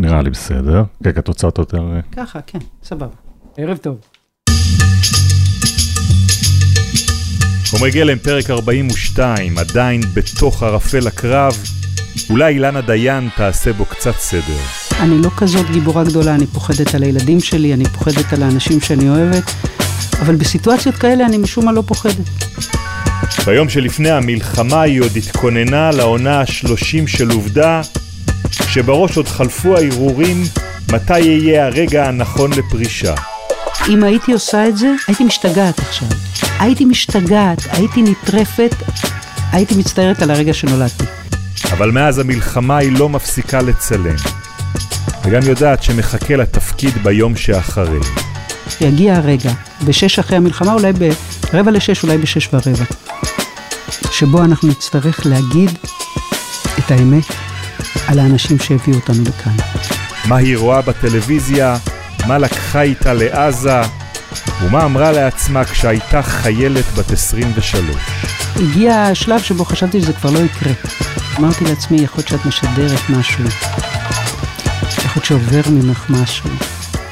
נראה לי בסדר. כן, התוצאות יותר... אה, ככה, כן, סבבה. ערב טוב. חומרי גלם, פרק 42, עדיין בתוך ערפל הקרב. אולי אילנה דיין תעשה בו קצת סדר. אני לא כזאת גיבורה גדולה, אני פוחדת על הילדים שלי, אני פוחדת על האנשים שאני אוהבת, אבל בסיטואציות כאלה אני משום מה לא פוחדת. ביום שלפני המלחמה היא עוד התכוננה לעונה ה-30 של עובדה, שבראש עוד חלפו הערעורים מתי יהיה הרגע הנכון לפרישה. אם הייתי עושה את זה, הייתי משתגעת עכשיו. הייתי משתגעת, הייתי נטרפת, הייתי מצטערת על הרגע שנולדתי. אבל מאז המלחמה היא לא מפסיקה לצלם. וגם יודעת שמחכה לתפקיד ביום שאחרי. יגיע הרגע, בשש אחרי המלחמה, אולי ברבע לשש, אולי בשש ורבע, שבו אנחנו נצטרך להגיד את האמת על האנשים שהביאו אותנו לכאן. מה היא רואה בטלוויזיה, מה לקחה איתה לעזה, ומה אמרה לעצמה כשהייתה חיילת בת 23. הגיע השלב שבו חשבתי שזה כבר לא יקרה. אמרתי לעצמי, יכול להיות שאת משדרת משהו, יכול להיות שעובר ממך משהו,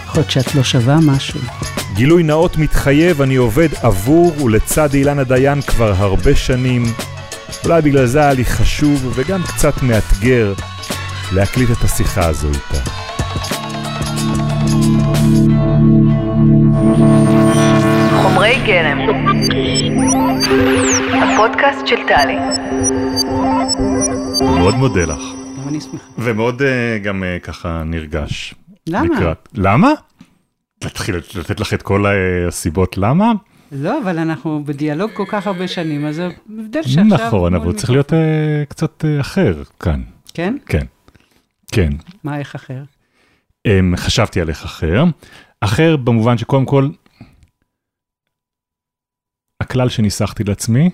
יכול להיות שאת לא שווה משהו. גילוי נאות מתחייב, אני עובד עבור ולצד אילנה דיין כבר הרבה שנים. אולי בגלל זה היה לי חשוב וגם קצת מאתגר להקליט את השיחה הזו איתה. חומרי גלם, הפודקאסט של טלי. מאוד מודה לך. גם אני שמחה. ומאוד uh, גם uh, ככה נרגש. למה? לקראת. למה? להתחיל לתת לך את כל uh, הסיבות למה? לא, אבל אנחנו בדיאלוג כל כך הרבה שנים, אז זה הבדל שעכשיו... נכון, אבל צריך להיות uh, קצת uh, אחר כאן. כן? כן. כן. מה, איך אחר? Um, חשבתי על איך אחר. אחר במובן שקודם כל, הכלל שניסחתי לעצמי,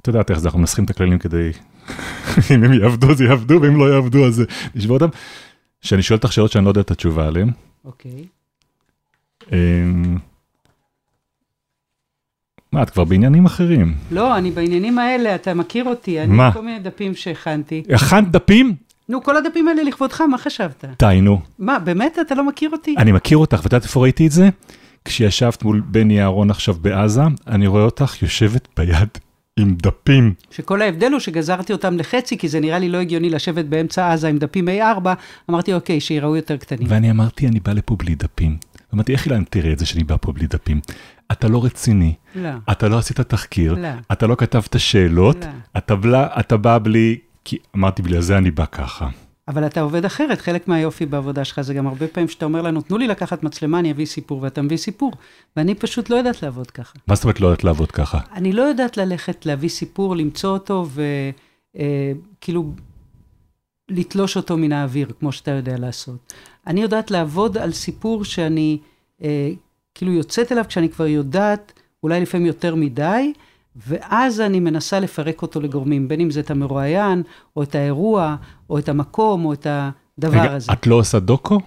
את יודעת איך זה, אנחנו מנסחים את הכללים כדי, אם הם יעבדו אז יעבדו, ואם לא יעבדו אז נשבור אותם, שאני שואל אותך שאלות שאני לא יודע את התשובה עליהן. אוקיי. אמ, מה, את כבר בעניינים אחרים. לא, אני בעניינים האלה, אתה מכיר אותי. אני מה? כל מיני דפים שהכנתי. הכנת דפים? נו, כל הדפים האלה לכבודך, מה חשבת? די, נו. מה, באמת אתה לא מכיר אותי? אני מכיר אותך, ואת יודעת איפה ראיתי את זה? כשישבת מול בני אהרון עכשיו בעזה, אני רואה אותך יושבת ביד עם דפים. שכל ההבדל הוא שגזרתי אותם לחצי, כי זה נראה לי לא הגיוני לשבת באמצע עזה עם דפים A4, אמרתי, אוקיי, שיראו יותר קטנים. ואני אמרתי, אני בא לפה בלי דפים. אמרתי, איך אילן תראה את זה שאני בא פה בלי דפים? אתה לא רציני, לא. אתה לא עשית תחקיר, לא. אתה לא כתבת שאלות, לא. אתה, בלה, אתה בא בלי... כי אמרתי, בגלל זה אני בא ככה. אבל אתה עובד אחרת, חלק מהיופי בעבודה שלך זה גם הרבה פעמים שאתה אומר לנו, תנו לי לקחת מצלמה, אני אביא סיפור, ואתה מביא סיפור. ואני פשוט לא יודעת לעבוד ככה. מה זאת אומרת לא יודעת לעבוד ככה? אני לא יודעת ללכת, להביא סיפור, למצוא אותו, וכאילו לתלוש אותו מן האוויר, כמו שאתה יודע לעשות. אני יודעת לעבוד על סיפור שאני אה, כאילו יוצאת אליו כשאני כבר יודעת, אולי לפעמים יותר מדי, ואז אני מנסה לפרק אותו לגורמים, בין אם זה את המרואיין, או את האירוע, או את המקום, או את הדבר רגע, הזה. את לא עושה דוקו?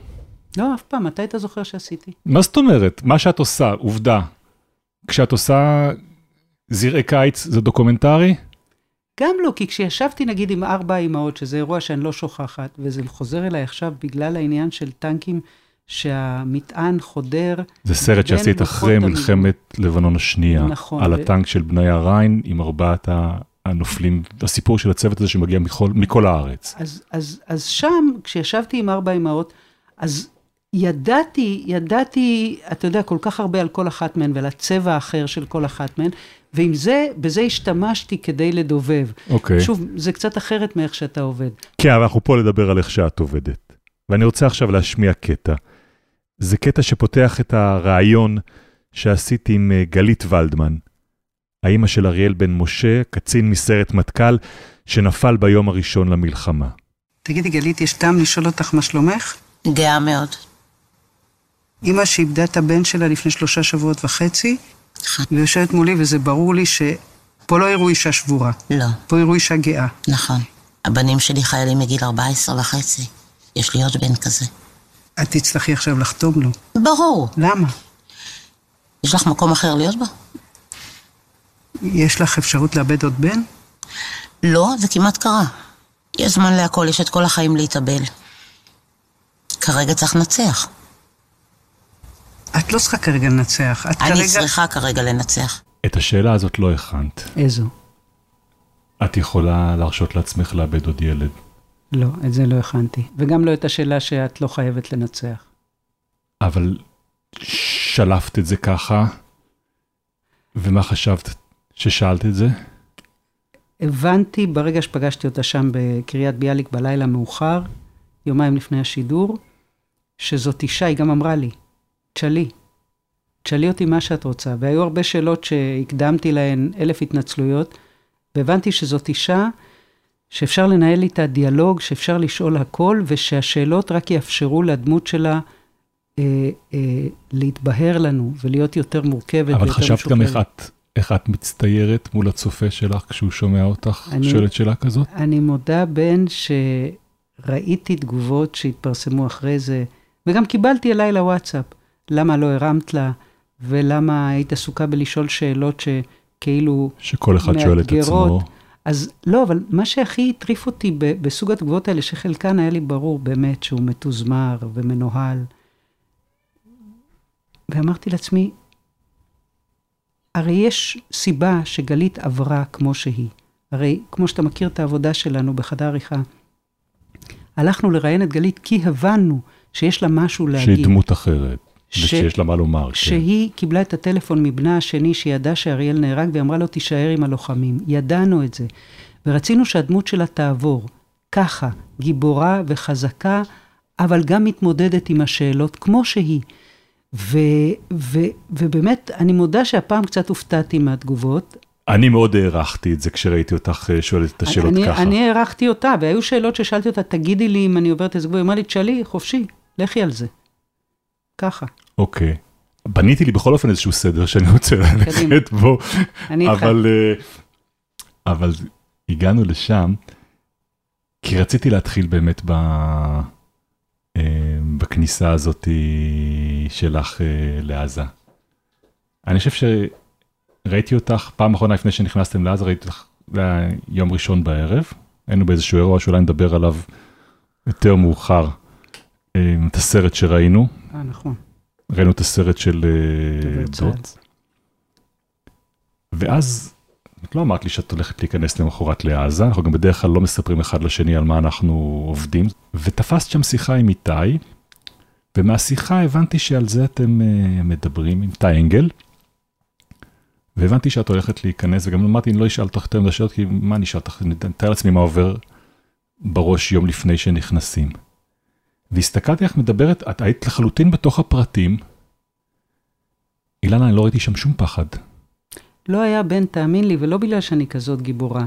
לא, אף פעם, מתי אתה זוכר שעשיתי? מה זאת אומרת? מה שאת עושה, עובדה. כשאת עושה זרעי קיץ זה דוקומנטרי? גם לא, כי כשישבתי נגיד עם ארבע אמהות, שזה אירוע שאני לא שוכחת, וזה חוזר אליי עכשיו בגלל העניין של טנקים, שהמטען חודר. זה סרט שעשית אחרי. מלחמת לבנון השנייה. נכון, על ו- הטנק של בניה ריין עם ארבעת הנופלים, הסיפור של הצוות הזה שמגיע מכל, מכל הארץ. אז, אז, אז שם, כשישבתי עם ארבע אמהות, אז ידעתי, ידעתי, אתה יודע, כל כך הרבה על כל אחת מהן ועל הצבע האחר של כל אחת מהן, ועם זה, בזה השתמשתי כדי לדובב. אוקיי. שוב, זה קצת אחרת מאיך שאתה עובד. כן, אבל אנחנו פה לדבר על איך שאת עובדת. ואני רוצה עכשיו להשמיע קטע. זה קטע שפותח את הרעיון שעשיתי עם אה, גלית ולדמן, האימא של אריאל בן משה, קצין מסיירת מטכ"ל, שנפל ביום הראשון למלחמה. תגידי, גלית, יש טעם לשאול אותך מה שלומך? גאה מאוד. אימא שאיבדה את הבן שלה לפני שלושה שבועות וחצי, נכון. ויושבת מולי, וזה ברור לי שפה לא יראו אישה שבורה, לא, פה יראו אישה גאה. נכון. הבנים שלי חיילים מגיל 14 וחצי. יש לי עוד בן כזה. את תצטרכי עכשיו לחתום לו. ברור. למה? יש לך מקום אחר להיות בו? יש לך אפשרות לאבד עוד בן? לא, זה כמעט קרה. יש זמן להכל, יש את כל החיים להתאבל. כרגע צריך לנצח. את לא צריכה כרגע לנצח. את אני כרגע... צריכה כרגע לנצח. את השאלה הזאת לא הכנת. איזו? את יכולה להרשות לעצמך לאבד עוד ילד. לא, את זה לא הכנתי. וגם לא את השאלה שאת לא חייבת לנצח. אבל שלפת את זה ככה, ומה חשבת ששאלת את זה? הבנתי ברגע שפגשתי אותה שם בקריית ביאליק בלילה מאוחר, יומיים לפני השידור, שזאת אישה, היא גם אמרה לי, תשאלי, תשאלי אותי מה שאת רוצה. והיו הרבה שאלות שהקדמתי להן אלף התנצלויות, והבנתי שזאת אישה שאפשר לנהל איתה דיאלוג, שאפשר לשאול הכל, ושהשאלות רק יאפשרו לדמות שלה אה, אה, להתבהר לנו ולהיות יותר מורכבת אבל ויותר חשבת גם איך משוחררת. את, איך את מצטיירת מול הצופה שלך כשהוא שומע אותך אני- שואלת שאלה כזאת? אני מודה, בן, שראיתי תגובות שהתפרסמו אחרי זה, וגם קיבלתי אליי לוואטסאפ, למה לא הרמת לה, ולמה היית עסוקה בלשאול שאלות שכאילו... שכל אחד שואל את עצמו. אז לא, אבל מה שהכי הטריף אותי בסוג התגובות האלה, שחלקן היה לי ברור באמת שהוא מתוזמר ומנוהל, ואמרתי לעצמי, הרי יש סיבה שגלית עברה כמו שהיא. הרי כמו שאתה מכיר את העבודה שלנו בחדר עריכה, הלכנו לראיין את גלית כי הבנו שיש לה משהו להגיד. שהיא דמות אחרת, ושיש לה מה לומר. כן. שהיא קיבלה את הטלפון מבנה השני, שידעה שאריאל נהרג, והיא אמרה לו, תישאר עם הלוחמים. ידענו את זה. ורצינו שהדמות שלה תעבור ככה, גיבורה וחזקה, אבל גם מתמודדת עם השאלות כמו שהיא. ו, ו, ובאמת, אני מודה שהפעם קצת הופתעתי מהתגובות. אני מאוד הערכתי את זה כשראיתי אותך אה, שואלת את השאלות אני, ככה. אני הערכתי אותה, והיו שאלות ששאלתי אותה, תגידי לי אם אני עוברת איזה גבול, היא אמרה לי, תשאלי, חופשי, לכי על זה. ככה, אוקיי. בניתי לי בכל אופן איזשהו סדר שאני רוצה. ללכת בו, אני איתך. אבל, אה, אבל הגענו לשם, כי רציתי להתחיל באמת ב, אה, בכניסה הזאת שלך אה, לעזה. אני חושב שראיתי אותך פעם אחרונה לפני שנכנסתם לעזה, ראיתי אותך, זה היה יום ראשון בערב, היינו באיזשהו אירוע שאולי נדבר עליו יותר מאוחר, את הסרט שראינו. אה, נכון. ראינו את הסרט של אה, דובר צה"ל. דוט. ואז, את לא אמרת לי שאת הולכת להיכנס למחרת לעזה, אנחנו גם בדרך כלל לא מספרים אחד לשני על מה אנחנו עובדים. ותפסת שם שיחה עם איתי, ומהשיחה הבנתי שעל זה אתם אה, מדברים עם איתי אנגל. והבנתי שאת הולכת להיכנס, וגם אמרתי, אני לא אשאל אותך יותר מדי שאלות, כי מה אני אשאל אותך, אני אתאר לעצמי מה עובר בראש יום לפני שנכנסים. והסתכלתי איך מדברת, את היית לחלוטין בתוך הפרטים. אילנה, אני לא ראיתי שם שום פחד. לא היה בן, תאמין לי, ולא בגלל שאני כזאת גיבורה.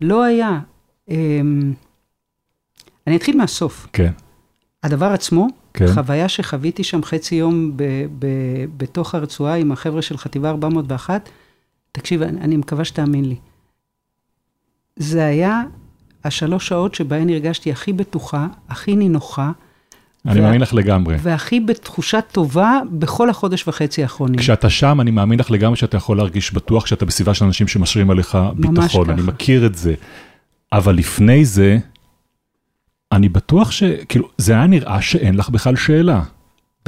לא היה. אמ, אני אתחיל מהסוף. כן, הדבר עצמו, כן. חוויה שחוויתי שם חצי יום ב, ב, בתוך הרצועה עם החבר'ה של חטיבה 401, תקשיב, אני, אני מקווה שתאמין לי. זה היה השלוש שעות שבהן הרגשתי הכי בטוחה, הכי נינוחה, אני מאמין לך לגמרי. והכי בתחושה טובה בכל החודש וחצי האחרונים. כשאתה שם, אני מאמין לך לגמרי שאתה יכול להרגיש בטוח כשאתה בסביבה של אנשים שמשרים עליך ביטחון. אני ככה. מכיר את זה. אבל לפני זה, אני בטוח ש... כאילו, זה היה נראה שאין לך בכלל שאלה.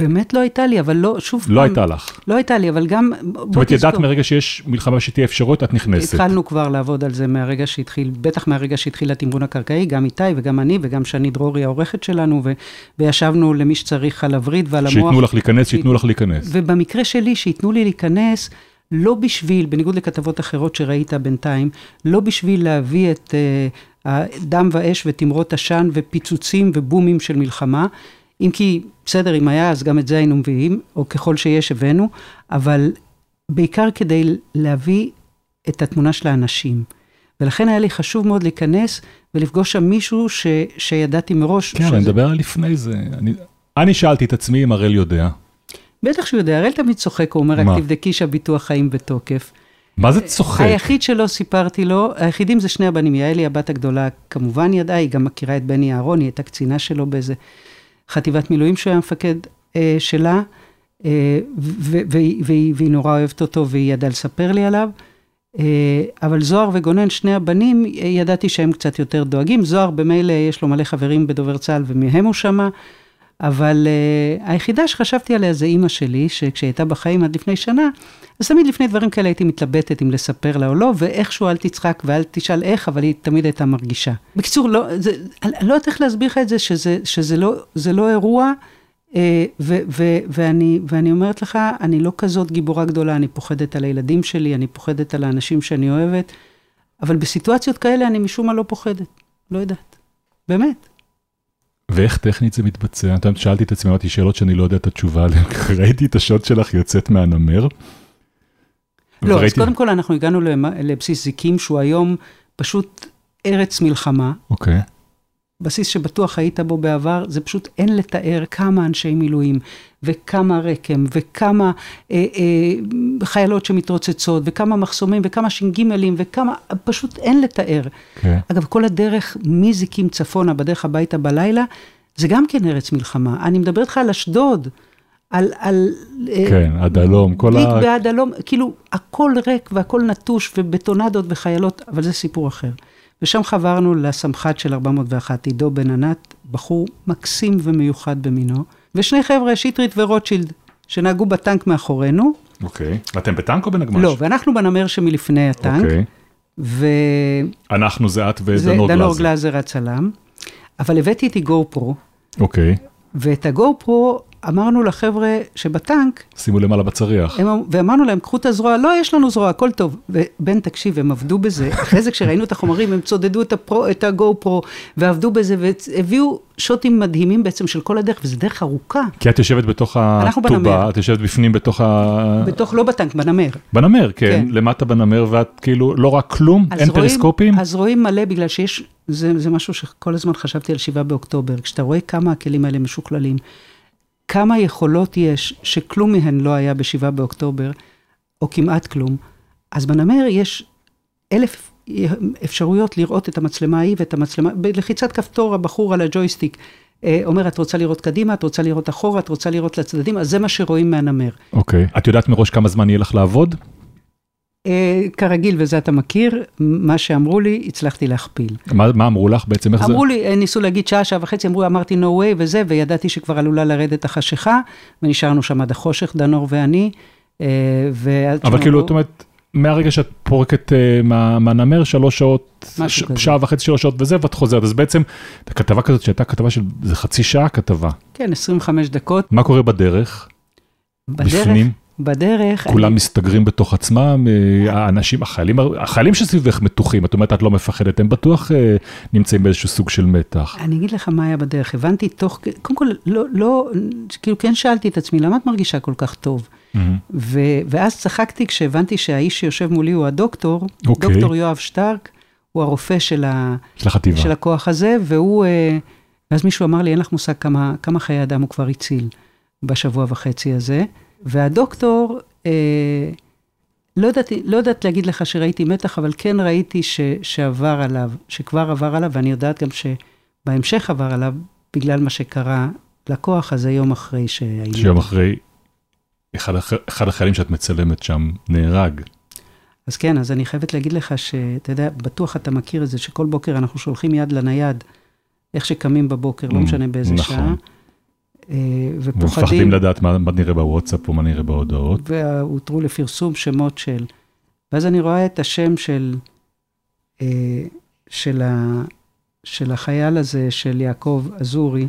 באמת לא הייתה לי, אבל לא, שוב לא פעם, הייתה לך. לא הייתה לי, אבל גם, זאת אומרת, ידעת. מרגע שיש מלחמה שתהיה אפשרות, את נכנסת. התחלנו כבר לעבוד על זה מהרגע שהתחיל, בטח מהרגע שהתחיל התמרון הקרקעי, גם איתי וגם אני וגם שני דרורי העורכת שלנו, ו, וישבנו למי שצריך על הווריד ועל המוח. שייתנו לך להיכנס, שייתנו לך להיכנס. ובמקרה שלי, שייתנו לי להיכנס, לא בשביל, בניגוד לכתבות אחרות שראית בינתיים, לא בשביל להביא את uh, הדם ואש ותמרות עשן ופיצוצים ובומים של מלחמה, אם כי, בסדר, אם היה, אז גם את זה היינו מביאים, או ככל שיש הבאנו, אבל בעיקר כדי להביא את התמונה של האנשים. ולכן היה לי חשוב מאוד להיכנס ולפגוש שם מישהו ש, שידעתי מראש. כן, אבל אני מדבר על לפני זה. אני- אני שאלתי את עצמי אם הראל יודע. בטח שהוא יודע, הראל תמיד צוחק, הוא אומר, רק? תבדקי שהביטוח חיים בתוקף. מה זה צוחק? היחיד שלא סיפרתי לו, היחידים זה שני הבנים, יעלי הבת הגדולה כמובן ידעה, היא גם מכירה את בני אהרון, היא הייתה קצינה שלו באיזה חטיבת מילואים שהוא היה מפקד אה, שלה, אה, ו- ו- והיא, והיא נורא אוהבת אותו והיא ידעה לספר לי עליו. אה, אבל זוהר וגונן, שני הבנים, ידעתי שהם קצת יותר דואגים. זוהר במילא יש לו מלא חברים בדובר צה"ל ומהם הוא שמע, אבל uh, היחידה שחשבתי עליה זה אימא שלי, שכשהיא הייתה בחיים עד לפני שנה, אז תמיד לפני דברים כאלה הייתי מתלבטת אם לספר לה או לא, ואיכשהו אל תצחק ואל תשאל איך, אבל היא תמיד הייתה מרגישה. בקיצור, לא, זה, אני לא יודעת איך להסביר לך את זה, שזה, שזה לא, זה לא אירוע, אה, ו, ו, ואני, ואני אומרת לך, אני לא כזאת גיבורה גדולה, אני פוחדת על הילדים שלי, אני פוחדת על האנשים שאני אוהבת, אבל בסיטואציות כאלה אני משום מה לא פוחדת, לא יודעת, באמת. ואיך טכנית זה מתבצע? את יודעת, שאלתי את עצמי, אמרתי שאלות שאני לא יודע את התשובה עליהן, ראיתי את השוט שלך יוצאת מהנמר. לא, אז וראיתי- קודם כל אנחנו הגענו לבסיס זיקים, שהוא היום פשוט ארץ מלחמה. אוקיי. בסיס שבטוח היית בו בעבר, זה פשוט אין לתאר כמה אנשי מילואים, וכמה רקם, וכמה אה, אה, חיילות שמתרוצצות, וכמה מחסומים, וכמה ש"גים, וכמה, פשוט אין לתאר. כן. אגב, כל הדרך מזיקים צפונה, בדרך הביתה בלילה, זה גם כן ארץ מלחמה. אני מדברת איתך על אשדוד, על... על אה, כן, עד הלום, כל ה... ועד הלום, כאילו, הכל ריק והכל נטוש ובטונדות וחיילות, אבל זה סיפור אחר. ושם חברנו לסמח"ט של 401, עידו בן ענת, בחור מקסים ומיוחד במינו, ושני חבר'ה, שטרית ורוטשילד, שנהגו בטנק מאחורינו. אוקיי. ואתם בטנק או בנגמ"ש? לא, ואנחנו בנמר שמלפני הטנק, אוקיי. וזה אנחנו זה את ודנור דנור גלאזר. גלאזר הצלם, אבל הבאתי איתי גו פרו, אוקיי. ואת הגו פרו אמרנו לחבר'ה שבטנק, שימו למעלה בצריח. הם, אמ- ואמרנו להם, קחו את הזרוע, לא, יש לנו זרוע, הכל טוב. ובן, תקשיב, הם עבדו בזה, אחרי זה כשראינו את החומרים, הם צודדו את, הפרו, את הגו פרו, ועבדו בזה, והביאו שוטים מדהימים בעצם של כל הדרך, וזו דרך ארוכה. כי את יושבת בתוך הטובה. את יושבת בפנים בתוך ה... בתוך, לא בטנק, בנמר. בנמר, כן, כן. למטה בנמר, ואת כאילו, לא רק כלום, אין רואים- פריסקופים? אז רואים מלא, בגלל שיש, זה, זה משהו שכל הזמן חשבתי על 7 באוקטובר, כשאתה רואה כמה הכלים האלה משוכללים, כמה יכולות יש, שכלום מהן לא היה ב-7 באוקטובר, או כמעט כלום, אז בנמר יש אלף אפשרויות לראות את המצלמה ההיא ואת המצלמה, בלחיצת כפתור הבחור על הג'ויסטיק. אה, אומר, את רוצה לראות קדימה, את רוצה לראות אחורה, את רוצה לראות לצדדים, אז זה מה שרואים מהנמר. אוקיי. את יודעת מראש כמה זמן יהיה לך לעבוד? אה, כרגיל, וזה אתה מכיר, מה שאמרו לי, הצלחתי להכפיל. מה מה אמרו לך בעצם? איך זה? אמרו לי, אה, ניסו להגיד שעה, שעה וחצי, אמרו, אמרתי no way וזה, וידעתי שכבר עלולה לרדת החשיכה, ונשארנו שם עד החושך, דנור ואני, אה, אבל כאילו, זאת אומרת, מהרגע שאת פורקת מה- מהנמר, שלוש שעות, ש-. שעה וחצי, שלוש שעות וזה, ואת חוזרת. אז בעצם, כתבה כזאת שהייתה כתבה של, זה חצי שעה כתבה. כן, 25 דקות. מה קורה בדרך? בדרך, בפנים? בדרך, כולם אני, מסתגרים בתוך עצמם, אה, האנשים, החיילים, החיילים שסביבך מתוחים, את אומרת, את לא מפחדת, הם בטוח אה, נמצאים באיזשהו סוג של מתח. אני אגיד לך מה היה בדרך, הבנתי תוך, קודם כל, לא, לא, כאילו כן שאלתי את עצמי, למה את מרגישה כל כך טוב? מהמם. ו, ואז צחקתי כשהבנתי שהאיש שיושב מולי הוא הדוקטור, אוקיי. דוקטור יואב שטרק, הוא הרופא של, ה, של החטיבה. של הכוח הזה, והוא, אה, ואז מישהו אמר לי, אין לך מושג כמה, כמה חיי אדם הוא כבר הציל בשבוע וחצי הזה, והדוקטור, אה, לא ידעתי, לא יודעת להגיד לך שראיתי מתח, אבל כן ראיתי ש, שעבר עליו, שכבר עבר עליו, ואני יודעת גם שבהמשך עבר עליו, בגלל מה שקרה לכוח הזה יום אחרי שהיינו. שיום אחרי, אחד, אחד החיילים שאת מצלמת שם נהרג. אז כן, אז אני חייבת להגיד לך שאתה יודע, בטוח אתה מכיר את זה, שכל בוקר אנחנו שולחים יד לנייד, איך שקמים בבוקר, לא Mm, משנה באיזה נכון. שעה. אה, ופוחדים, ומפחדים לדעת מה, מה נראה בוואטסאפ או מה נראה בהודעות. והותרו לפרסום שמות של... ואז אני רואה את השם של, אה, של, ה, של החייל הזה, של יעקב אזורי,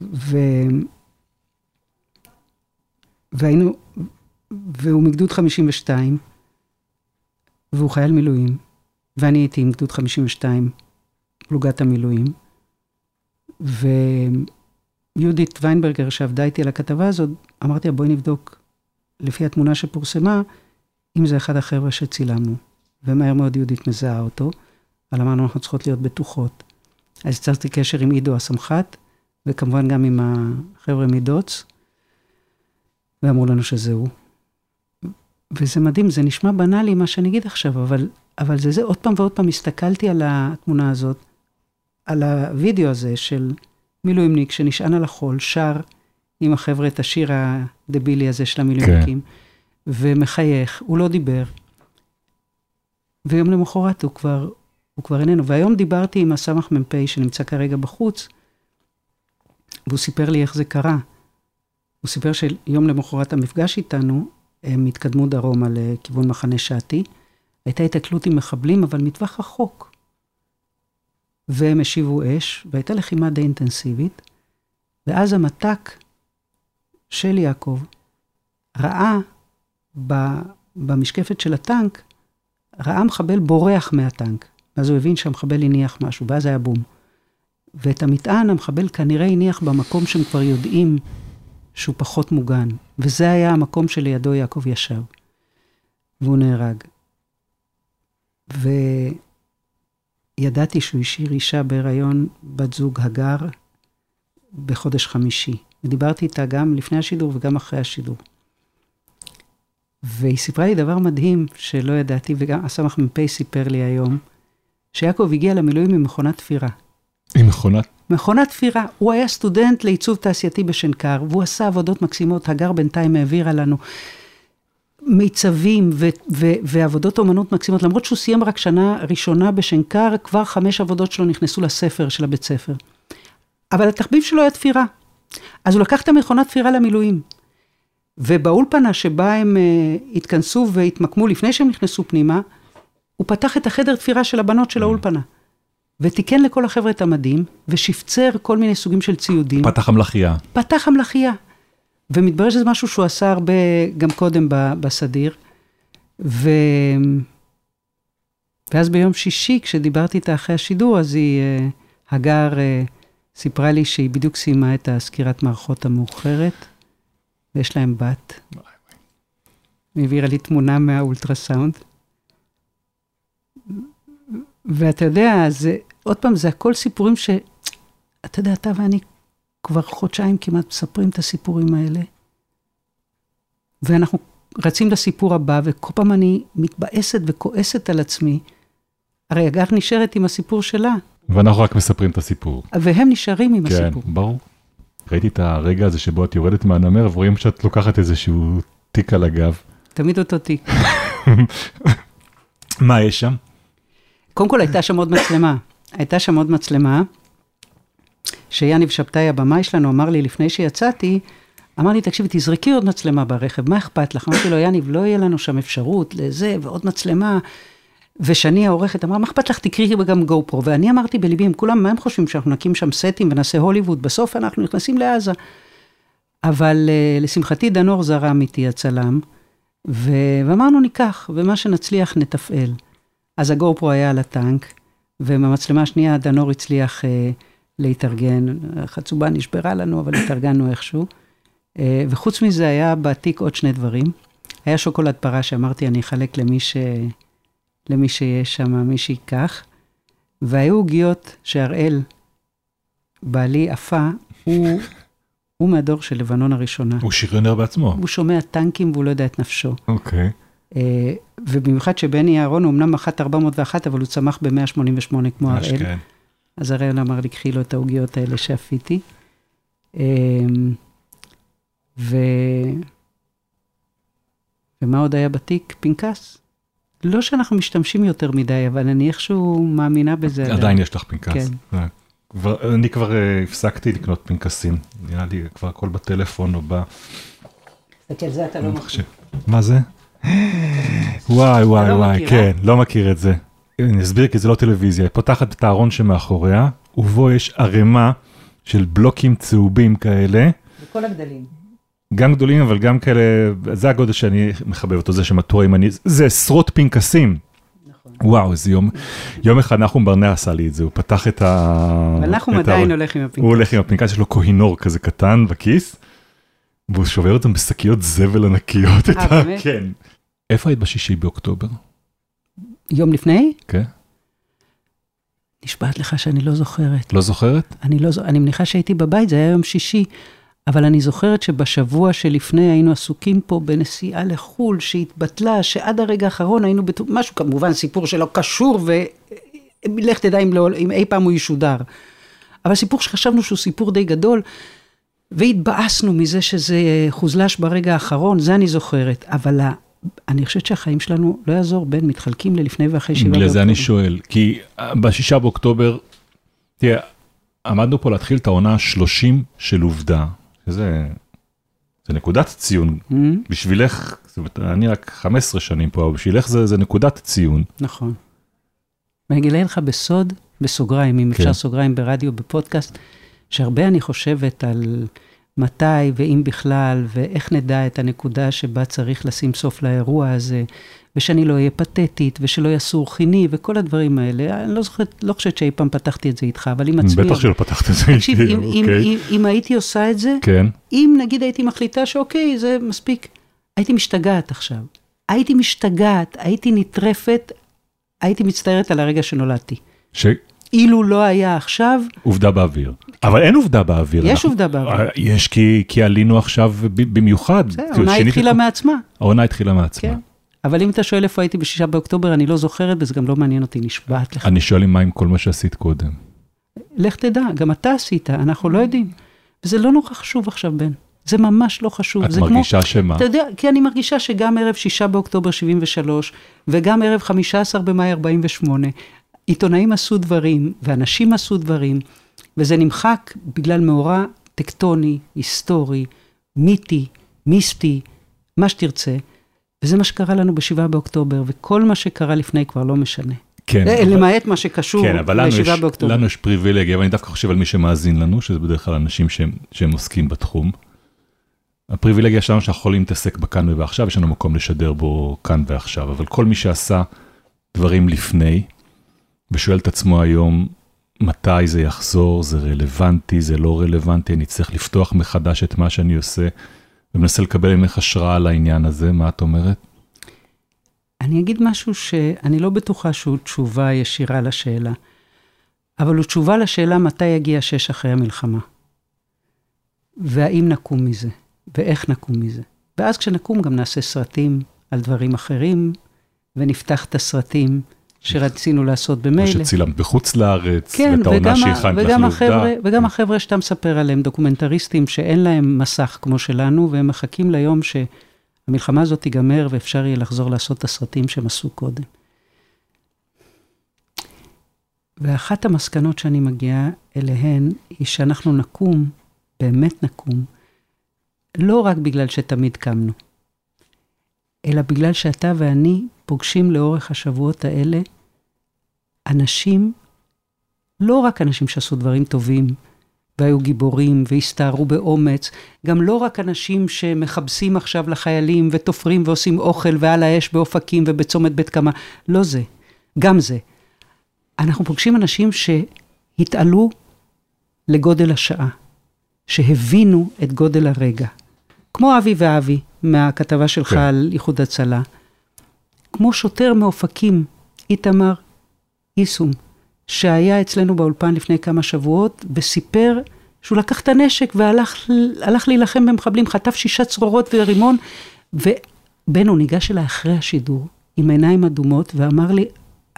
ו... והיינו, והוא מגדוד 52, והוא חייל מילואים, ואני הייתי עם גדוד 52, פלוגת המילואים, ויהודית ויינברגר, שעבדה איתי על הכתבה הזאת, אמרתי לה, בואי נבדוק, לפי התמונה שפורסמה, אם זה אחד החבר'ה שצילמנו. ומהר מאוד יהודית מזהה אותו, אבל אמרנו, אנחנו צריכות להיות בטוחות. אז יצרתי קשר עם עידו הסמח"ט, וכמובן גם עם החבר'ה מדוץ, ואמרו לנו שזה הוא. וזה מדהים, זה נשמע בנאלי מה שאני אגיד עכשיו, אבל, אבל זה זה, עוד פעם ועוד פעם הסתכלתי על התמונה הזאת, על הווידאו הזה של מילואימניק שנשען על החול, שר עם החבר'ה את השיר הדבילי הזה של המילואימניקים, כן. ומחייך, הוא לא דיבר. ויום למחרת הוא כבר, הוא כבר איננו. והיום דיברתי עם הסמ"פ שנמצא כרגע בחוץ, והוא סיפר לי איך זה קרה. הוא סיפר שיום למחרת המפגש איתנו, הם התקדמו דרומה לכיוון מחנה שעתי. הייתה התקלות עם מחבלים, אבל מטווח רחוק. והם השיבו אש, והייתה לחימה די אינטנסיבית. ואז המת"ק של יעקב ראה במשקפת של הטנק, ראה מחבל בורח מהטנק. ואז הוא הבין שהמחבל הניח משהו, ואז היה בום. ואת המטען המחבל כנראה הניח במקום שהם כבר יודעים שהוא פחות מוגן. וזה היה המקום שלידו יעקב ישב. והוא נהרג. וידעתי שהוא השאיר אישה בהיריון, בת זוג הגר, בחודש חמישי. ודיברתי איתה גם לפני השידור וגם אחרי השידור. והיא סיפרה לי דבר מדהים שלא ידעתי, וגם הסמ"ך מ"פ סיפר לי היום, שיעקב הגיע למילואים עם מכונת תפירה. עם מכונת? מכונת תפירה. הוא היה סטודנט לעיצוב תעשייתי בשנקר, והוא עשה עבודות מקסימות, הגר בינתיים העבירה לנו מיצבים ו- ו- ועבודות אומנות מקסימות, למרות שהוא סיים רק שנה ראשונה בשנקר, כבר חמש עבודות שלו נכנסו לספר של הבית ספר. אבל התחביב שלו היה תפירה. אז הוא לקח את המכונת תפירה למילואים. ובאולפנה שבה הם uh, התכנסו והתמקמו לפני שהם נכנסו פנימה, הוא פתח את החדר תפירה של הבנות של האולפנה. ותיקן לכל החבר'ה את המדים, ושפצר כל מיני סוגים של ציודים. פתח המלאכייה. פתח המלאכייה. ומתברר שזה משהו שהוא עשה הרבה גם קודם בסדיר. ו... ואז ביום שישי, כשדיברתי איתה אחרי השידור, אז היא, uh, הגר, uh, סיפרה לי שהיא בדיוק סיימה את הסקירת מערכות המאוחרת, ויש להם בת. היא העבירה לי תמונה מהאולטרסאונד. ואתה יודע, זה, עוד פעם, זה הכל סיפורים ש... אתה יודע, אתה ואני כבר חודשיים כמעט מספרים את הסיפורים האלה, ואנחנו רצים לסיפור הבא, וכל פעם אני מתבאסת וכועסת על עצמי. הרי הגר נשארת עם הסיפור שלה. ואנחנו רק מספרים את הסיפור. והם נשארים עם כן, הסיפור. כן, ברור. ראיתי את הרגע הזה שבו את יורדת מהנמר, ורואים שאת לוקחת איזשהו תיק על הגב. תמיד אותו תיק. מה יש שם? קודם כל הייתה שם עוד מצלמה. הייתה שם עוד מצלמה, שיאניב שבתאי, הבמאי שלנו, אמר לי לפני שיצאתי, אמר לי, תקשיבי, תזרקי עוד מצלמה ברכב, מה אכפת לך? אמרתי לו, יאניב, לא יהיה לנו שם אפשרות לזה, ועוד מצלמה. ושני העורכת אמרה, מה אכפת לך, תקראי גם גו פרו. ואני אמרתי בליבי, הם כולם, מה הם חושבים, שאנחנו נקים שם סטים ונעשה הוליווד, בסוף אנחנו נכנסים לעזה. אבל uh, לשמחתי, דנור זרם איתי הצלם, ו... ואמרנו, ניקח, ומה שנצליח נתפעל. אז הגו פרו היה על הטנק, ובמצלמה השנייה דנור הצליח uh, להתארגן, החצובה נשברה לנו, אבל התארגנו איכשהו. Uh, וחוץ מזה היה בתיק עוד שני דברים. היה שוקולד פרה שאמרתי, אני אחלק למי ש... למי שיש שם, מי שייקח. והיו עוגיות שהראל, בעלי עפה, הוא, הוא מהדור של לבנון הראשונה. הוא שריונר בעצמו. הוא שומע טנקים והוא לא יודע את נפשו. אוקיי. Uh, ובמיוחד שבני אהרון הוא אמנם מחת 401, אבל הוא צמח ב-188 כמו הראל. כן. אז הראל אמר לי, קחי לו את העוגיות האלה שאפיתי. Uh, ו... ומה עוד היה בתיק? פנקס. לא שאנחנו משתמשים יותר מדי, אבל אני איכשהו מאמינה בזה. עדיין יש לך פנקס. כן. אה, כבר, אני כבר אה, הפסקתי לקנות פנקסים. נראה לי כבר הכל בטלפון או ב... תסתכל, זה אתה לא מכיר. מה זה? וואי וואי לא וואי, מכיר, כן, לא מכיר את זה. אני אסביר כי זה לא טלוויזיה. היא פותחת את הארון שמאחוריה, ובו יש ערימה של בלוקים צהובים כאלה. בכל הגדלים. גם גדולים אבל גם כאלה, זה הגודל שאני מחבב אותו, זה שמטור ימני, זה עשרות פנקסים. נכון. וואו, איזה יום, יום אחד נחום ברנע עשה לי את זה, הוא פתח את ה... אבל נחום את עדיין ה- הולך עם הפנקס. הוא הולך עם הפנקס, יש לו קוהינור כזה קטן בכיס, והוא שובר אותם בשקיות זבל ענקיות. אה, באמת? כן. איפה היית בשישי באוקטובר? יום לפני? כן? נשבעת לך שאני לא זוכרת. לא זוכרת? אני לא אני מניחה שהייתי בבית, זה היה יום שישי, אבל אני זוכרת שבשבוע שלפני היינו עסוקים פה בנסיעה לחו"ל שהתבטלה, שעד הרגע האחרון היינו בטוח, משהו כמובן סיפור שלא קשור, ולך תדע אם, לא, אם אי פעם הוא ישודר. אבל סיפור שחשבנו שהוא סיפור די גדול, והתבאסנו מזה שזה חוזלש ברגע האחרון, זה אני זוכרת, אבל אני חושבת שהחיים שלנו, לא יעזור, בין מתחלקים ללפני ואחרי שבעה בגלל זה אני באוקטובר. שואל, כי אה, בשישה באוקטובר, תראה, עמדנו פה להתחיל את העונה ה-30 של עובדה, שזה זה נקודת ציון. Mm, בשבילך, זאת אומרת, אני רק 15 שנים פה, אבל בשבילך זה, זה נקודת ציון. נכון. ואני אגלה לך בסוד, בסוגריים, אם כן. אפשר סוגריים ברדיו, בפודקאסט, שהרבה אני חושבת על מתי ואם בכלל, ואיך נדע את הנקודה שבה צריך לשים סוף לאירוע הזה, ושאני לא אהיה פתטית, ושלא יעשו חיני, וכל הדברים האלה. אני לא זוכרת, לא חושבת שאי פעם פתחתי את זה איתך, אבל עם עצמי... בטח שלא פתחת את זה איתי, אם, אם, אוקיי. אם, אם הייתי עושה את זה, כן, אם נגיד הייתי מחליטה שאוקיי, זה מספיק, הייתי משתגעת עכשיו. הייתי משתגעת, הייתי נטרפת, הייתי מצטערת על הרגע שנולדתי. אילו לא היה עכשיו, שעובדה באוויר. אבל אין עובדה באוויר. יש אנחנו- עובדה באוויר. אה, יש כי, כי עלינו עכשיו במיוחד. בסדר, כאילו, העונה התחילה את- מעצמה. העונה התחילה מעצמה. כן. אבל אם אתה שואל איפה הייתי בשישה באוקטובר, אני לא זוכרת, וזה גם לא מעניין אותי, נשבעת לך. אני שואל אם מה עם כל מה שעשית קודם. לך תדע, גם אתה עשית, אנחנו לא יודעים. וזה לא נורא חשוב עכשיו, בן. זה ממש לא חשוב. את זה כמו... מרגישה שמה? אתה יודע, כי אני מרגישה שגם ערב שישה באוקטובר 73, וגם ערב 15 במאי 48, עיתונאים עשו דברים, ואנשים עשו דברים, וזה נמחק בגלל מאורע טקטוני, היסטורי, מיתי, מיסטי, מה שתרצה, וזה מה שקרה לנו בשבעה באוקטובר, וכל מה שקרה לפני כבר לא משנה. כן. אה, אבל- למעט מה שקשור כן, אבל לנו יש, לשבעה באוקטובר. לנו יש פריבילגיה, ואני דווקא חושב על מי שמאזין לנו, שזה בדרך כלל אנשים שהם, שהם עוסקים בתחום. הפריבילגיה שלנו שאנחנו יכולים להתעסק בכאן ובעכשיו, יש לנו מקום לשדר בו כאן ועכשיו, אבל כל מי שעשה דברים לפני, ושואל את עצמו היום, מתי זה יחזור, זה רלוונטי, זה לא רלוונטי, אני צריך לפתוח מחדש את מה שאני עושה, ומנסה לקבל ממך השראה על העניין הזה, מה את אומרת? אני אגיד משהו שאני לא בטוחה שהוא תשובה ישירה לשאלה, אבל הוא תשובה לשאלה מתי יגיע שש אחרי המלחמה. והאם נקום מזה, ואיך נקום מזה. ואז כשנקום גם נעשה סרטים על דברים אחרים, ונפתח את הסרטים שרצינו לעשות במילא. שצילמת בחוץ לארץ, כן, ואת העונה שהכנת לך לעובדה. החבר'ה, וגם החבר'ה שאתה מספר עליהם, דוקומנטריסטים שאין להם מסך כמו שלנו, והם מחכים ליום שהמלחמה הזאת תיגמר ואפשר יהיה לחזור לעשות את הסרטים שהם עשו קודם. ואחת המסקנות שאני מגיעה אליהן, היא שאנחנו נקום, באמת נקום, לא רק בגלל שתמיד קמנו, אלא בגלל שאתה ואני פוגשים לאורך השבועות האלה אנשים, לא רק אנשים שעשו דברים טובים והיו גיבורים והסתערו באומץ, גם לא רק אנשים שמכבסים עכשיו לחיילים ותופרים ועושים אוכל ועל האש באופקים ובצומת בית קמה, לא זה, גם זה. אנחנו פוגשים אנשים שהתעלו לגודל השעה, שהבינו את גודל הרגע. כמו אבי ואבי, מהכתבה שלך כן. על איחוד הצלה. כמו שוטר מאופקים, איתמר איסום, שהיה אצלנו באולפן לפני כמה שבועות, וסיפר שהוא לקח את הנשק והלך הלך להילחם במחבלים, חטף שישה צרורות ורימון, ובנו ניגש אליי אחרי השידור, עם עיניים אדומות, ואמר לי,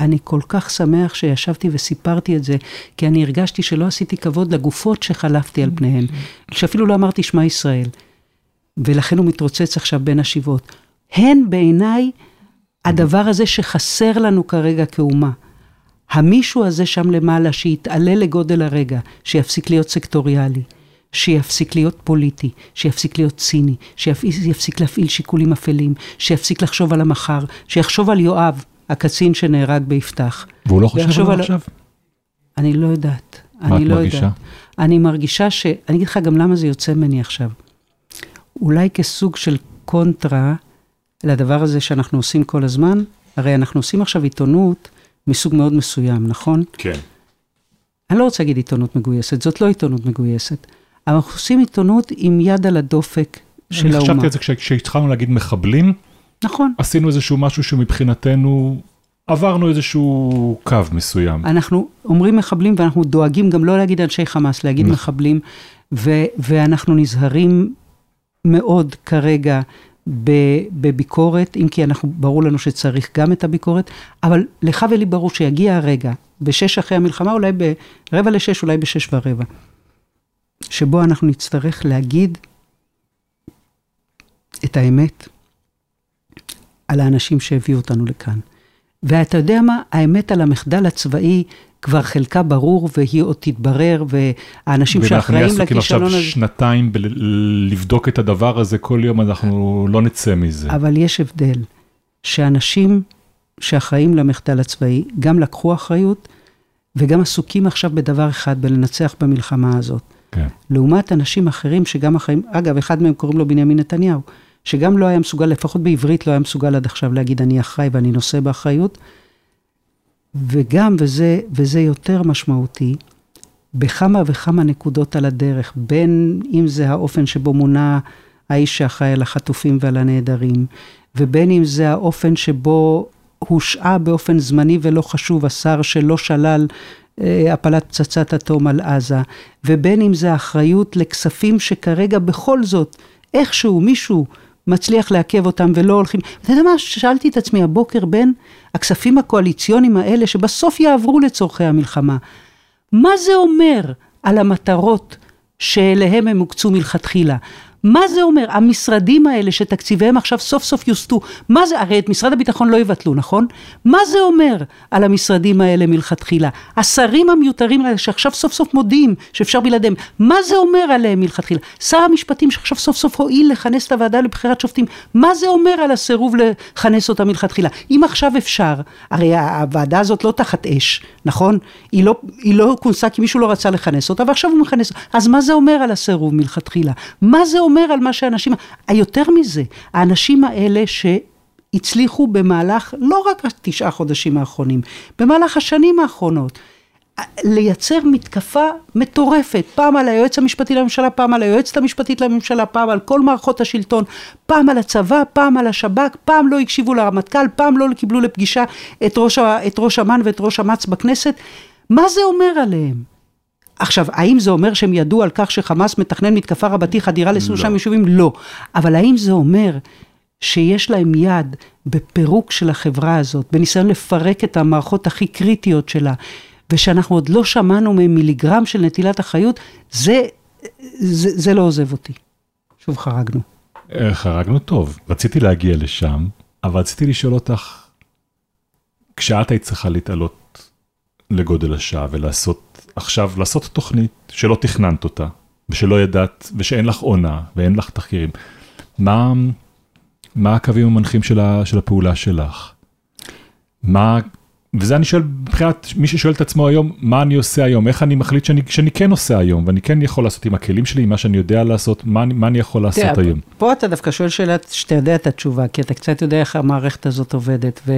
אני כל כך שמח שישבתי וסיפרתי את זה, כי אני הרגשתי שלא עשיתי כבוד לגופות שחלפתי על פניהן, שאפילו לא אמרתי שמע ישראל. ולכן הוא מתרוצץ עכשיו בין השיבות. הן בעיניי הדבר הזה שחסר לנו כרגע כאומה. המישהו הזה שם למעלה שיתעלה לגודל הרגע, שיפסיק להיות סקטוריאלי, שיפסיק להיות פוליטי, שיפסיק להיות ציני, שיפסיק להפעיל שיקולים אפלים, שיפסיק לחשוב על המחר, שיחשוב על יואב, הקצין שנהרג ביפתח. והוא לא חושב עליו על- עכשיו? אני לא יודעת. מה אני את לא מרגישה? יודעת. אני מרגישה ש... אני אגיד לך גם למה זה יוצא ממני עכשיו. אולי כסוג של קונטרה לדבר הזה שאנחנו עושים כל הזמן, הרי אנחנו עושים עכשיו עיתונות מסוג מאוד מסוים, נכון? כן. אני לא רוצה להגיד עיתונות מגויסת, זאת לא עיתונות מגויסת. אבל אנחנו עושים עיתונות עם יד על הדופק של אני האומה. חשבתי על זה כש- כשהתחלנו להגיד מחבלים, נכון. עשינו איזשהו משהו שמבחינתנו, עברנו איזשהו קו מסוים. אנחנו אומרים מחבלים ואנחנו דואגים גם לא להגיד אנשי חמאס, להגיד נכון. מחבלים, ו- ואנחנו נזהרים מאוד כרגע בביקורת, אם כי אנחנו, ברור לנו שצריך גם את הביקורת, אבל לך ולי ברור שיגיע הרגע, בשש אחרי המלחמה, אולי ברבע לשש, אולי בשש ורבע, שבו אנחנו נצטרך להגיד את האמת על האנשים שהביאו אותנו לכאן. ואתה יודע מה? האמת על המחדל הצבאי כבר חלקה ברור והיא עוד תתברר, והאנשים שאחראים לכישלון הזה... ואנחנו עסוקים עכשיו שנתיים לבדוק את הדבר הזה כל יום, אנחנו לא נצא מזה. אבל יש הבדל, שאנשים שאחראים למחדל הצבאי גם לקחו אחריות, וגם עסוקים עכשיו בדבר אחד, בלנצח במלחמה הזאת. כן. לעומת אנשים אחרים שגם אחראים, אגב, אחד מהם קוראים לו בנימין נתניהו, שגם לא היה מסוגל, לפחות בעברית לא היה מסוגל עד עכשיו להגיד, אני אחראי ואני נושא באחריות. וגם, וזה, וזה יותר משמעותי, בכמה וכמה נקודות על הדרך, בין אם זה האופן שבו מונה האיש שאחראי על החטופים ועל הנעדרים, ובין אם זה האופן שבו הושעה באופן זמני ולא חשוב השר שלא שלל אה, הפלת פצצת אטום על עזה, ובין אם זה האחריות לכספים שכרגע בכל זאת, איכשהו מישהו מצליח לעכב אותם ולא הולכים. אתה יודע מה, שאלתי את עצמי הבוקר בין הכספים הקואליציוניים האלה שבסוף יעברו לצורכי המלחמה. מה זה אומר על המטרות שאליהם הם הוקצו מלכתחילה? מה זה אומר? המשרדים האלה שתקציביהם עכשיו סוף סוף יוסטו, מה זה, הרי את משרד הביטחון לא יבטלו, נכון? מה זה אומר על המשרדים האלה מלכתחילה? השרים המיותרים האלה שעכשיו סוף סוף מודיעים שאפשר בלעדיהם, מה זה אומר עליהם מלכתחילה? שר המשפטים שעכשיו סוף סוף הואיל לכנס את הוועדה לבחירת שופטים, מה זה אומר על הסירוב לכנס אותה מלכתחילה? אם עכשיו אפשר, הרי הוועדה הזאת לא תחת אש, נכון? היא לא, היא לא כונסה כי מישהו לא רצה לכנס אותה ועכשיו הוא מכנס, אז מה זה אומר על הסירוב מלכתחילה? מה זה אומר על מה שאנשים, היותר מזה, האנשים האלה שהצליחו במהלך, לא רק התשעה חודשים האחרונים, במהלך השנים האחרונות, לייצר מתקפה מטורפת, פעם על היועץ המשפטי לממשלה, פעם על היועצת המשפטית לממשלה, פעם על כל מערכות השלטון, פעם על הצבא, פעם על השב"כ, פעם לא הקשיבו לרמטכ"ל, פעם לא קיבלו לפגישה את ראש, את ראש אמ"ן ואת ראש אמ"ץ בכנסת. מה זה אומר עליהם? עכשיו, האם זה אומר שהם ידעו על כך שחמאס מתכנן מתקפה רבתי חדירה לשלושה לא. יישובים? לא. אבל האם זה אומר שיש להם יד בפירוק של החברה הזאת, בניסיון לפרק את המערכות הכי קריטיות שלה, ושאנחנו עוד לא שמענו מהם מיליגרם של נטילת אחריות, זה, זה, זה לא עוזב אותי. שוב חרגנו. אה, חרגנו טוב. רציתי להגיע לשם, אבל רציתי לשאול אותך, כשאת היית צריכה להתעלות לגודל השעה ולעשות עכשיו לעשות תוכנית שלא תכננת אותה, ושלא ידעת, ושאין לך עונה, ואין לך תחקירים. מה, מה הקווים המנחים של, ה, של הפעולה שלך? מה, וזה אני שואל, מבחינת מי ששואל את עצמו היום, מה אני עושה היום, איך אני מחליט שאני, שאני כן עושה היום, ואני כן יכול לעשות עם הכלים שלי, עם מה שאני יודע לעשות, מה, מה אני יכול לעשות תראה, היום. פה אתה דווקא שואל שאלה שאתה יודע את התשובה, כי אתה קצת יודע איך המערכת הזאת עובדת, ו...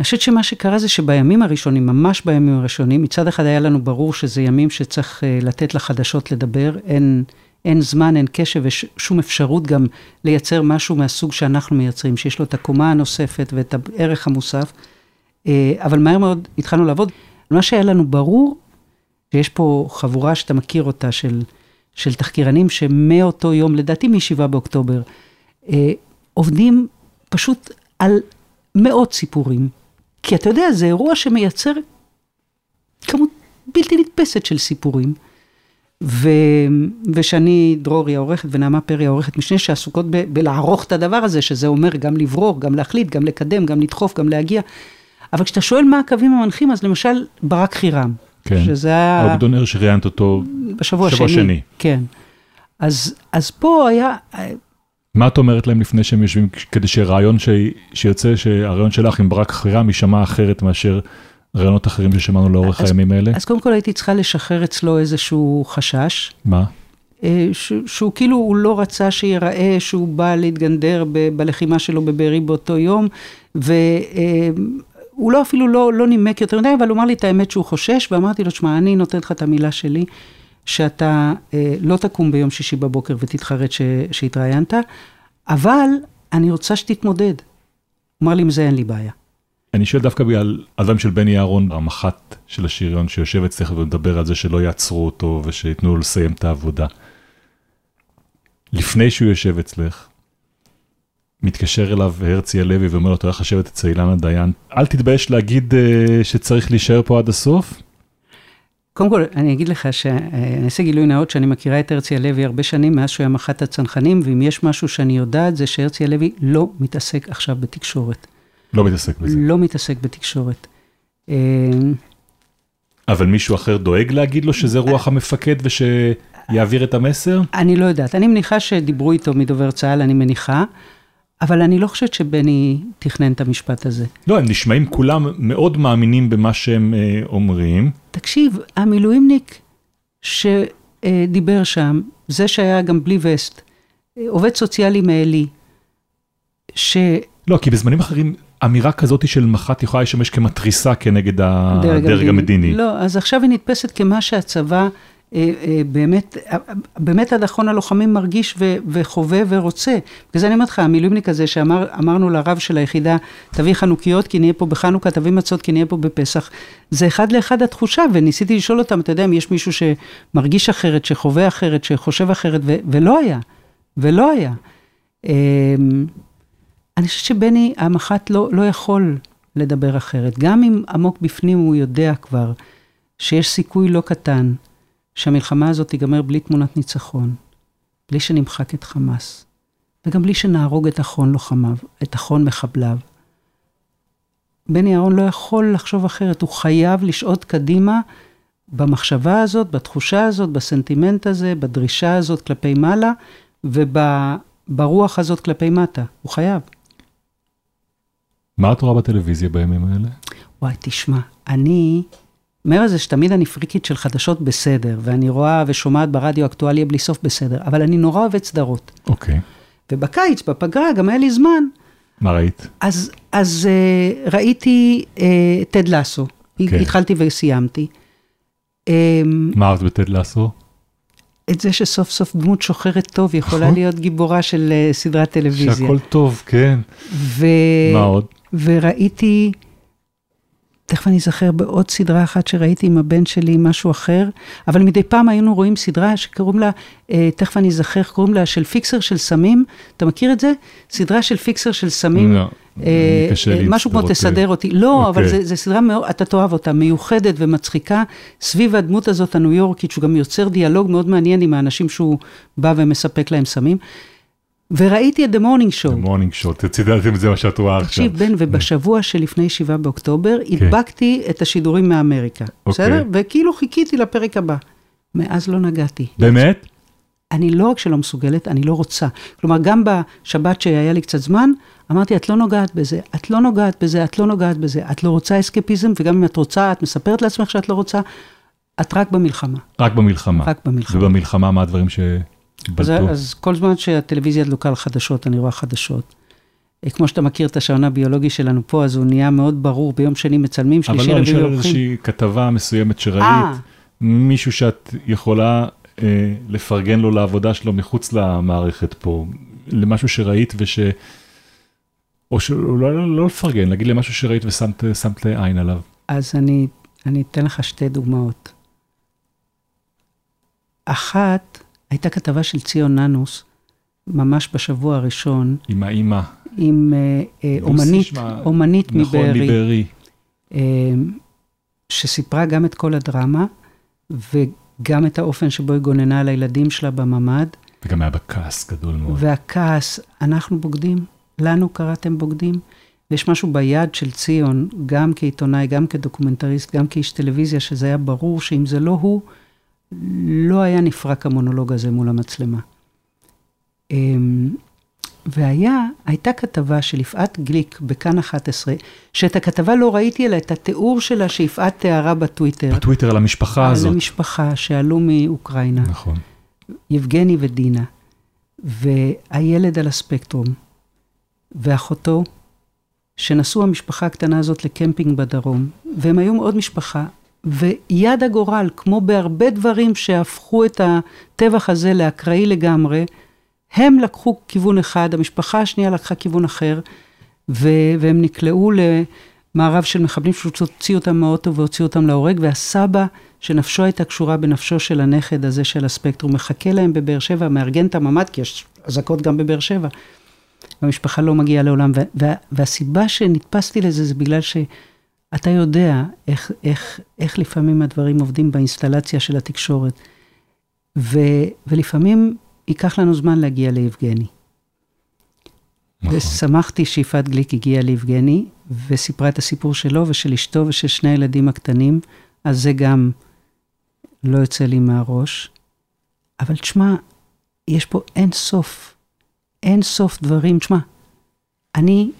אני חושבת שמה שקרה זה שבימים הראשונים, ממש בימים הראשונים, מצד אחד היה לנו ברור שזה ימים שצריך uh, לתת לחדשות לדבר, אין, אין זמן, אין קשב ושום אפשרות גם לייצר משהו מהסוג שאנחנו מייצרים, שיש לו את הקומה הנוספת ואת הערך המוסף, uh, אבל מהר מאוד התחלנו לעבוד. מה שהיה לנו ברור, שיש פה חבורה שאתה מכיר אותה, של, של תחקירנים שמאותו יום, לדעתי מ-7 באוקטובר, uh, עובדים פשוט על מאות סיפורים. כי אתה יודע, זה אירוע שמייצר כמות בלתי נתפסת של סיפורים. ו... ושאני, דרורי העורכת ונעמה פרי העורכת משנה, שעסוקות ב... בלערוך את הדבר הזה, שזה אומר גם לברור, גם להחליט, גם לקדם, גם לדחוף, גם להגיע. אבל כשאתה שואל מה הקווים המנחים, אז למשל ברק חירם. כן, שזה היה... האוגדונר שראיינת אותו בשבוע שני. שני. כן. אז, אז פה היה, מה את אומרת להם לפני שהם יושבים, כדי שרעיון ש... שיוצא, שהרעיון שלך עם ברק חירם יישמע אחרת מאשר רעיונות אחרים ששמענו לאורך אז, הימים האלה? אז קודם כל הייתי צריכה לשחרר אצלו איזשהו חשש. מה? אה, ש, שהוא כאילו, הוא לא רצה שיראה שהוא בא להתגנדר ב, בלחימה שלו בבארי באותו יום, והוא אה, לא אפילו לא, לא נימק יותר מדי, אבל הוא אמר לי את האמת שהוא חושש, ואמרתי לו, שמע, אני נותנת לך את המילה שלי. שאתה אה, לא תקום ביום שישי בבוקר ותתחרט שהתראיינת, אבל אני רוצה שתתמודד. אמר לי, עם זה אין לי בעיה. אני שואל דווקא בגלל הדברים של בני אהרון, המח"ט של השריון שיושב אצלך ומדבר על זה שלא יעצרו אותו ושייתנו לו לסיים את העבודה. לפני שהוא יושב אצלך, מתקשר אליו הרצי הלוי ואומר לו, אתה הולך לשבת אצל אילנה דיין, אל תתבייש להגיד uh, שצריך להישאר פה עד הסוף, קודם כל, אני אגיד לך שאני אעשה גילוי נאות שאני מכירה את הרצי הלוי הרבה שנים מאז שהוא היה מח"ט הצנחנים, ואם יש משהו שאני יודעת זה שהרצי הלוי לא מתעסק עכשיו בתקשורת. לא מתעסק בזה. לא מתעסק בתקשורת. אה, אבל מישהו אחר דואג להגיד לו שזה רוח המפקד ושיעביר את המסר? אני לא יודעת, אני מניחה שדיברו איתו מדובר צה"ל, אני מניחה, אבל אני לא חושבת שבני תכנן את המשפט הזה. לא, הם נשמעים כולם מאוד מאמינים במה שהם אה, אומרים. תקשיב, המילואימניק שדיבר שם, זה שהיה גם בלי וסט, אה, עובד סוציאלי מעלי, ש... לא, כי בזמנים אחרים אמירה כזאת של מח"ט יכולה לשמש כמתריסה כנגד דרג הדרג המדיני. לא, אז עכשיו היא נתפסת כמה שהצבא באמת, אה, באמת עד אחרון הלוחמים מרגיש ו, וחווה ורוצה. בגלל זה אני אומרת לך, המילואימניק הזה שאמרנו לרב של היחידה, תביא חנוכיות כי נהיה פה בחנוכה, תביא מצות כי נהיה פה בפסח, זה אחד לאחד התחושה, וניסיתי לשאול אותם, אתה יודע, אם יש מישהו שמרגיש אחרת, שחווה אחרת, שחושב אחרת, ו, ולא היה, ולא היה. אני חושבת שבני, המח"ט לא, לא יכול לדבר אחרת. גם אם עמוק בפנים הוא יודע כבר שיש סיכוי לא קטן שהמלחמה הזאת תיגמר בלי תמונת ניצחון, בלי שנמחק את חמאס, וגם בלי שנהרוג את אחרון לוחמיו, את אחרון מחבליו. בני אהרון לא יכול לחשוב אחרת, הוא חייב לשעוד קדימה במחשבה הזאת, בתחושה הזאת, בסנטימנט הזה, בדרישה הזאת כלפי מעלה, וברוח הזאת כלפי מטה. הוא חייב. מה את רואה בטלוויזיה בימים האלה? וואי, תשמע, אני, מעבר לזה שתמיד אני פריקית של חדשות בסדר, ואני רואה ושומעת ברדיו אקטואליה בלי סוף בסדר, אבל אני נורא אוהבת סדרות. אוקיי. ובקיץ, בפגרה, גם היה לי זמן. מה ראית? אז, אז uh, ראיתי uh, טד לסו, כן. התחלתי וסיימתי. Um, מה אהבת בטד לסו? את זה שסוף סוף דמות שוחרת טוב יכולה נכון. להיות גיבורה של uh, סדרת טלוויזיה. שהכל טוב, כן. ו... מה עוד? וראיתי, תכף אני אזכר בעוד סדרה אחת שראיתי עם הבן שלי, משהו אחר, אבל מדי פעם היינו רואים סדרה שקוראים לה, אה, תכף אני אזכר, קוראים לה של פיקסר של סמים, אתה מכיר את זה? סדרה של פיקסר של סמים. לא. אה, קשה לי משהו כמו תסדר אותי, לא, אבל אוקיי. זה סדרה מאוד, אתה תאהב אותה, מיוחדת ומצחיקה, סביב הדמות הזאת הניו יורקית, שהוא גם יוצר דיאלוג מאוד מעניין עם האנשים שהוא בא ומספק להם סמים. וראיתי את The Morning Show. The Morning Show, תצידלתם את זה מה שאת רואה עכשיו. תקשיב, בן, ובשבוע שלפני 7 באוקטובר, כן. הדבקתי את השידורים מאמריקה, אוקיי. בסדר? וכאילו חיכיתי לפרק הבא. מאז לא נגעתי. באמת? אני לא רק שלא מסוגלת, אני לא רוצה. כלומר, גם בשבת שהיה לי קצת זמן, אמרתי, את לא נוגעת בזה, את לא נוגעת בזה, את לא נוגעת בזה, את לא רוצה אסקפיזם, וגם אם את רוצה, את מספרת לעצמך שאת לא רוצה, את רק במלחמה. רק במלחמה. רק במלחמה. ובמלחמה, מה הדברים ש... אז, אז כל זמן שהטלוויזיה דלוקה על חדשות, אני רואה חדשות. אה, כמו שאתה מכיר את השעון הביולוגי שלנו פה, אז הוא נהיה מאוד ברור, ביום שני מצלמים, שלישי רביעי לוקחים. אבל לא, אני שואל איזושהי כתבה מסוימת שראית, 아. אה. מישהו שאת יכולה אה, לפרגן לו לעבודה שלו מחוץ למערכת פה, למשהו שראית וש... או שלא לא, לא לפרגן, להגיד למשהו שראית ושמת עין עליו. אז אני, אני אתן לך שתי דוגמאות. אחת, הייתה כתבה של ציון ננוס, ממש בשבוע הראשון. עם האימא. עם אה, אה, אומנית, שמה, אומנית נכון, מבארי. מבארי. אה, שסיפרה גם את כל הדרמה, וגם את האופן שבו היא גוננה על הילדים שלה בממ"ד. וגם היה בכעס גדול מאוד. והכעס, אנחנו בוגדים, לנו קראתם בוגדים. ויש משהו ביד של ציון, גם כעיתונאי, גם כדוקומנטריסט, גם כאיש טלוויזיה, שזה היה ברור שאם זה לא הוא, לא היה נפרק המונולוג הזה מול המצלמה. אמ, והיה, הייתה כתבה של יפעת גליק בכאן 11, שאת הכתבה לא ראיתי, אלא את התיאור שלה שיפעת תיארה בטוויטר. בטוויטר על המשפחה על הזאת. על המשפחה שעלו מאוקראינה. נכון. יבגני ודינה, והילד על הספקטרום, ואחותו, שנסעו המשפחה הקטנה הזאת לקמפינג בדרום, והם היו עוד משפחה, ויד הגורל, כמו בהרבה דברים שהפכו את הטבח הזה לאקראי לגמרי, הם לקחו כיוון אחד, המשפחה השנייה לקחה כיוון אחר, ו- והם נקלעו למערב של מחבלים שהוציאו אותם מהאוטו והוציאו אותם להורג, והסבא, שנפשו הייתה קשורה בנפשו של הנכד הזה של הספקטרום, מחכה להם בבאר שבע, מארגן את הממ"ד, כי יש אזעקות גם בבאר שבע. והמשפחה לא מגיעה לעולם, וה- והסיבה שנתפסתי לזה זה בגלל ש... אתה יודע איך, איך, איך לפעמים הדברים עובדים באינסטלציה של התקשורת. ו, ולפעמים ייקח לנו זמן להגיע ליבגני. נכון. ושמחתי שיפעת גליק הגיעה ליבגני, וסיפרה את הסיפור שלו ושל אשתו ושל שני הילדים הקטנים, אז זה גם לא יוצא לי מהראש. אבל תשמע, יש פה אין סוף, אין סוף דברים. תשמע, אני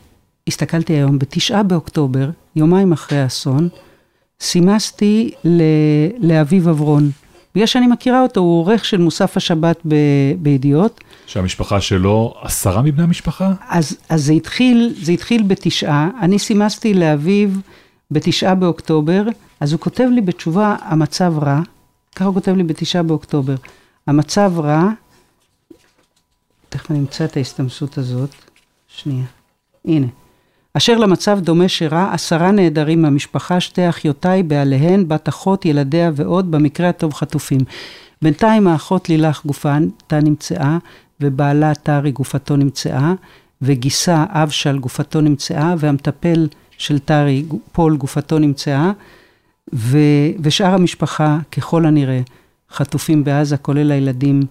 הסתכלתי היום, בתשעה באוקטובר, יומיים אחרי האסון, סימסתי ל- לאביב אברון. בגלל שאני מכירה אותו, הוא עורך של מוסף השבת ב- בידיעות. שהמשפחה שלו, עשרה מבני המשפחה? אז, אז זה, התחיל, זה התחיל בתשעה, אני סימסתי לאביב בתשעה באוקטובר, אז הוא כותב לי בתשובה, המצב רע, ככה הוא כותב לי בתשעה באוקטובר, המצב רע, תכף אני אמצא את ההסתמסות הזאת, שנייה, הנה. אשר למצב דומה שרע, עשרה נעדרים מהמשפחה, שתי אחיותיי, בעליהן, בת אחות, ילדיה ועוד, במקרה הטוב חטופים. בינתיים האחות לילך גופתה נמצאה, ובעלה טרי גופתו נמצאה, וגיסה אבשל גופתו נמצאה, והמטפל של טרי, פול, גופתו נמצאה, ו, ושאר המשפחה, ככל הנראה, חטופים בעזה, כולל הילדים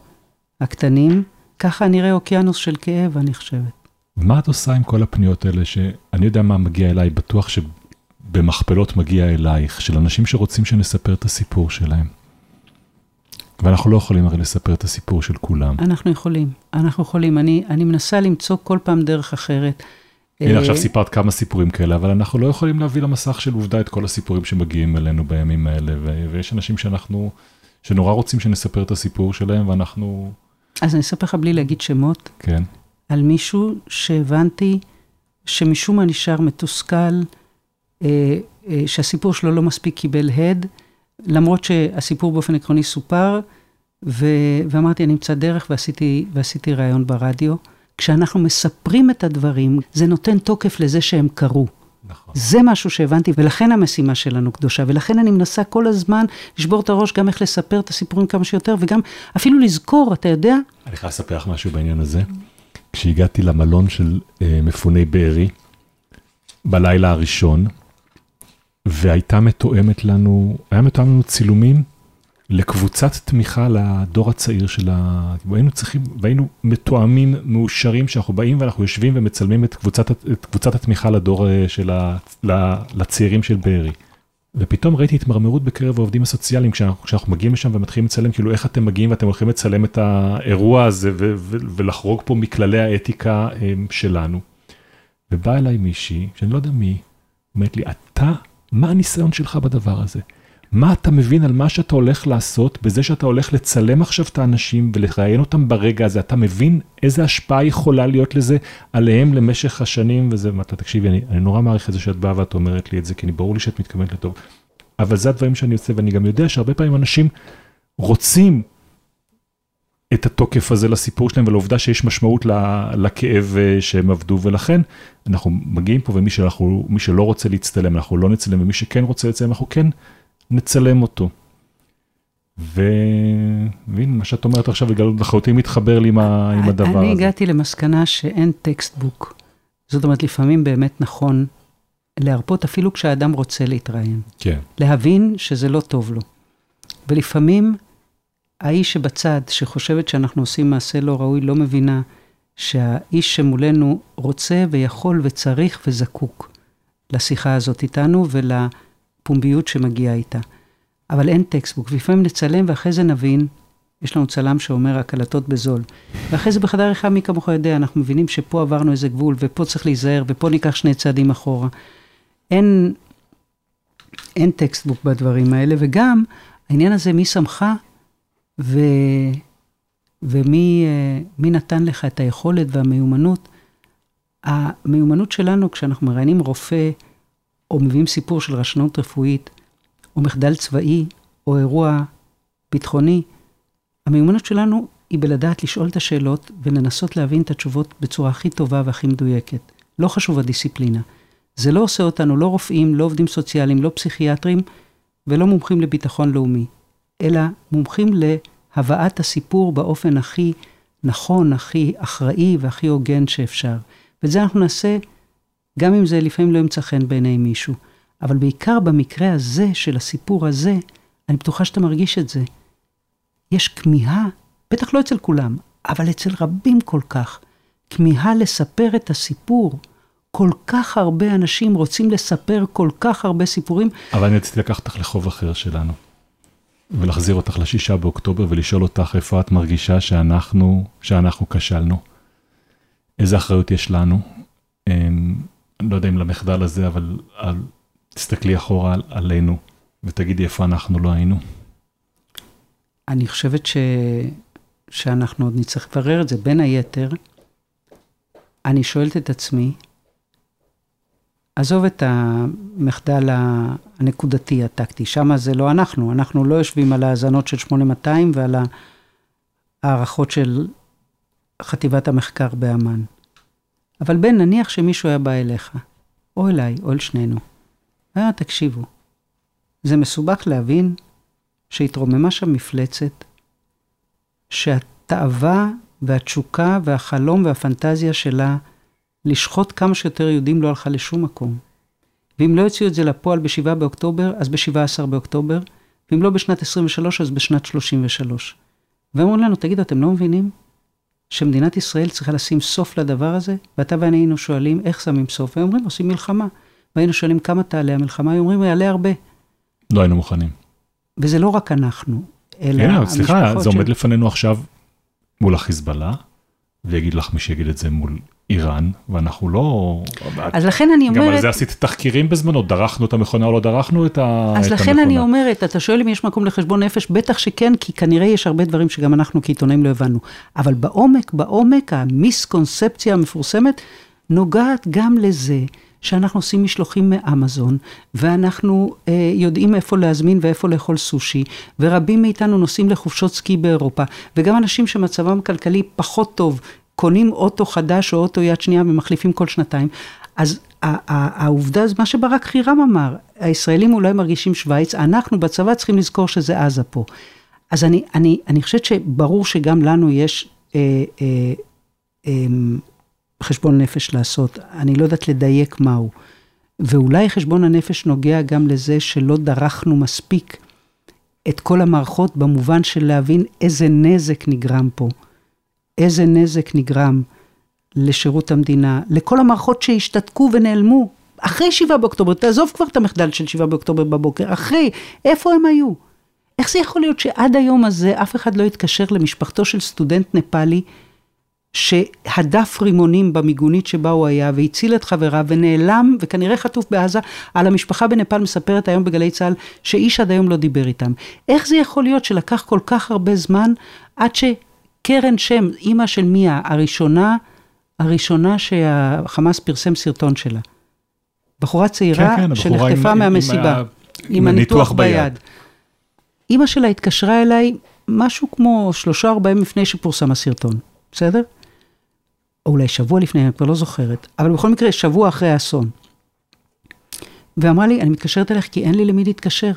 הקטנים. ככה נראה אוקיינוס של כאב, אני חושבת. מה את עושה עם כל הפניות האלה, שאני יודע מה מגיע אליי, בטוח שבמכפלות מגיע אלייך, של אנשים שרוצים שנספר את הסיפור שלהם. ואנחנו לא יכולים הרי לספר את הסיפור של כולם. אנחנו יכולים, אנחנו יכולים. אני, אני מנסה למצוא כל פעם דרך אחרת. הנה, אה, עכשיו סיפרת כמה סיפורים כאלה, אבל אנחנו לא יכולים להביא למסך של עובדה את כל הסיפורים שמגיעים אלינו בימים האלה, ו- ויש אנשים שאנחנו, שנורא רוצים שנספר את הסיפור שלהם, ואנחנו, אז אני אספר לך בלי להגיד שמות, כן, על מישהו שהבנתי שמשום מה נשאר מתוסכל, אה, אה, שהסיפור שלו לא מספיק קיבל הד, למרות שהסיפור באופן עקרוני סופר, ו- ואמרתי, אני אמצא דרך, ועשיתי, ועשיתי ראיון ברדיו. כשאנחנו מספרים את הדברים, זה נותן תוקף לזה שהם קרו. נכון. זה משהו שהבנתי, ולכן המשימה שלנו קדושה, ולכן אני מנסה כל הזמן לשבור את הראש גם איך לספר את הסיפורים כמה שיותר, וגם אפילו לזכור, אתה יודע, אני חייב לספר לך משהו בעניין הזה. כשהגעתי למלון של אה, מפוני בארי, בלילה הראשון, והייתה מתואמת לנו, היה מתואם לנו צילומים לקבוצת תמיכה לדור הצעיר של ה... והיינו צריכים, והיינו מתואמים, מאושרים, שאנחנו באים ואנחנו יושבים ומצלמים את קבוצת, את קבוצת התמיכה לדור אה, של ה... לצעירים של בארי. ופתאום ראיתי התמרמרות בקרב העובדים הסוציאליים כשאנחנו, כשאנחנו מגיעים לשם ומתחילים לצלם, כאילו איך אתם מגיעים ואתם הולכים לצלם את האירוע הזה ולחרוג פה מכללי האתיקה הם, שלנו. ובאה אליי מישהי, שאני לא יודע מי, אומרת לי, אתה, מה הניסיון שלך בדבר הזה? מה אתה מבין על מה שאתה הולך לעשות בזה שאתה הולך לצלם עכשיו את האנשים ולראיין אותם ברגע הזה? אתה מבין איזה השפעה יכולה להיות לזה עליהם למשך השנים וזה, אתה תקשיבי, אני, אני נורא מעריך את זה שאת באה ואת אומרת לי את זה, כי אני ברור לי שאת מתכוונת לטוב. אבל זה הדברים שאני עושה, ואני גם יודע שהרבה פעמים אנשים רוצים את התוקף הזה לסיפור שלהם ולעובדה שיש משמעות לכאב אה, שהם איבדו, ולכן אנחנו מגיעים פה ומי שאנחנו, שלא רוצה להצטלם, אנחנו לא נצלם, ומי שכן רוצה לצלם, אנחנו כן נצלם אותו. והנה, מה שאת אומרת עכשיו, בגלל לחלוטין מתחבר לי עם, ה... עם הדבר אני הזה. הגעתי למסקנה שאין textbook. זאת אומרת, לפעמים באמת נכון להרפות אפילו כשהאדם רוצה להתראיין. כן, להבין שזה לא טוב לו. ולפעמים האיש שבצד, שחושבת שאנחנו עושים מעשה לא ראוי, לא מבינה שהאיש שמולנו רוצה ויכול וצריך וזקוק לשיחה הזאת איתנו ולפומביות שמגיעה איתה. אבל אין textbook, ולפעמים נצלם ואחרי זה נבין, יש לנו צלם שאומר הקלטות בזול. ואחרי זה בחדר עריכה, מי כמוך יודע, אנחנו מבינים שפה עברנו איזה גבול, ופה צריך להיזהר, ופה ניקח שני צעדים אחורה. אין, אין textbook בדברים האלה, וגם העניין הזה, מי שמך ו... ומי אה, נתן לך את היכולת והמיומנות. המיומנות שלנו, כשאנחנו מראיינים רופא, או מביאים סיפור של רשלנות רפואית, או מחדל צבאי, או אירוע ביטחוני, המיומנות שלנו היא בלדעת לשאול את השאלות ולנסות להבין את התשובות בצורה הכי טובה והכי מדויקת. לא חשוב הדיסציפלינה. זה לא עושה אותנו לא רופאים, לא עובדים סוציאליים, לא פסיכיאטרים ולא מומחים לביטחון לאומי, אלא מומחים להבאת הסיפור באופן הכי נכון, הכי אחראי והכי הוגן שאפשר. ואת זה אנחנו נעשה, גם אם זה לפעמים לא ימצא חן בעיני מישהו. אבל בעיקר במקרה הזה, של הסיפור הזה, אני בטוחה שאתה מרגיש את זה. יש כמיהה, בטח לא אצל כולם, אבל אצל רבים כל כך, כמיהה לספר את הסיפור, כל כך הרבה אנשים רוצים לספר כל כך הרבה סיפורים. אבל אני רציתי לקחת אותך לחוב אחר שלנו, ולהחזיר אותך לשישה באוקטובר ולשאול אותך איפה את מרגישה שאנחנו, שאנחנו כשלנו. איזה אחריות יש לנו? אני לא יודע אם למחדל הזה, אבל על, תסתכלי אחורה על, עלינו ותגידי איפה אנחנו לא היינו. אני חושבת ש... שאנחנו עוד נצטרך לברר את זה. בין היתר, אני שואלת את עצמי, עזוב את המחדל הנקודתי, הטקטי, שם זה לא אנחנו, אנחנו לא יושבים על האזנות של 8200 ועל הערכות של חטיבת המחקר באמ"ן. אבל בן, נניח שמישהו היה בא אליך, או אליי, או אל שנינו, והיה, תקשיבו, זה מסובך להבין שהתרוממה שם מפלצת, שהתאווה והתשוקה והחלום והפנטזיה שלה לשחוט כמה שיותר יהודים לא הלכה לשום מקום. ואם לא יוציאו את זה לפועל ב-7 באוקטובר, אז ב-17 באוקטובר, ואם לא בשנת 23, אז בשנת 33. ואומרים לנו, תגידו, אתם לא מבינים שמדינת ישראל צריכה לשים סוף לדבר הזה? ואתה ואני היינו שואלים, איך שמים סוף? והם אומרים, עושים מלחמה. והיינו שואלים, כמה תעלה המלחמה? הם אומרים, יעלה הרבה. לא היינו מוכנים. וזה לא רק אנחנו, אלא כן, סליחה, זה עומד. לפנינו עכשיו מול החיזבאללה, ויגיד לך מי שיגיד את זה מול איראן, ואנחנו לא... אז לכן אני אומרת... גם על זה עשית תחקירים בזמנו, דרכנו את המכונה או לא דרכנו את, ה... אז את לכן המכונה. אני אומרת, אתה שואל אם יש מקום לחשבון נפש, בטח שכן, כי כנראה יש הרבה דברים שגם אנחנו כעיתונאים לא הבנו. אבל בעומק, בעומק, המיסקונספציה המפורסמת נוגעת גם לזה שאנחנו עושים משלוחים מאמזון, ואנחנו אה, יודעים איפה להזמין ואיפה לאכול סושי, ורבים מאיתנו נוסעים לחופשות סקי באירופה, וגם אנשים שמצבם כלכלי פחות טוב, קונים אוטו חדש או אוטו יד שנייה ומחליפים כל שנתיים. אז העובדה, מה שברק חירם אמר, הישראלים אולי מרגישים שווייץ, אנחנו בצבא צריכים לזכור שזה עזה פה. אז אני, אני, אני חושבת שברור שגם לנו יש אה, אה, אה, חשבון נפש לעשות, אני לא יודעת לדייק מהו. ואולי חשבון הנפש נוגע גם לזה שלא דרכנו מספיק את כל המערכות במובן של להבין איזה נזק נגרם פה. איזה נזק נגרם לשירות המדינה, לכל המערכות שהשתתקו ונעלמו. אחרי 7 באוקטובר, תעזוב כבר את המחדל של 7 באוקטובר בבוקר, אחרי, איפה הם היו? איך זה יכול להיות שעד היום הזה אף אחד לא התקשר למשפחתו של סטודנט נפאלי, שהדף רימונים במיגונית שבה הוא היה, והציל את חבריו, ונעלם, וכנראה חטוף בעזה, על המשפחה בנפאל מספרת היום בגלי צה"ל, שאיש עד היום לא דיבר איתם. איך זה יכול להיות שלקח כל כך הרבה זמן, עד שקרן שם, אימא של מיה, הראשונה, הראשונה שהחמאס פרסם סרטון שלה. בחורה צעירה כן, כן, שנחטפה עם- מהמסיבה, עם עם, עם הניתוח ביד. ביד. אימא שלה התקשרה אליי משהו כמו שלושה ארבעה ימים לפני שפורסם הסרטון, בסדר? או אולי שבוע לפני, אני כבר לא זוכרת, אבל בכל מקרה, שבוע אחרי האסון. ואמרה לי, אני מתקשרת אליך כי אין לי למי להתקשר.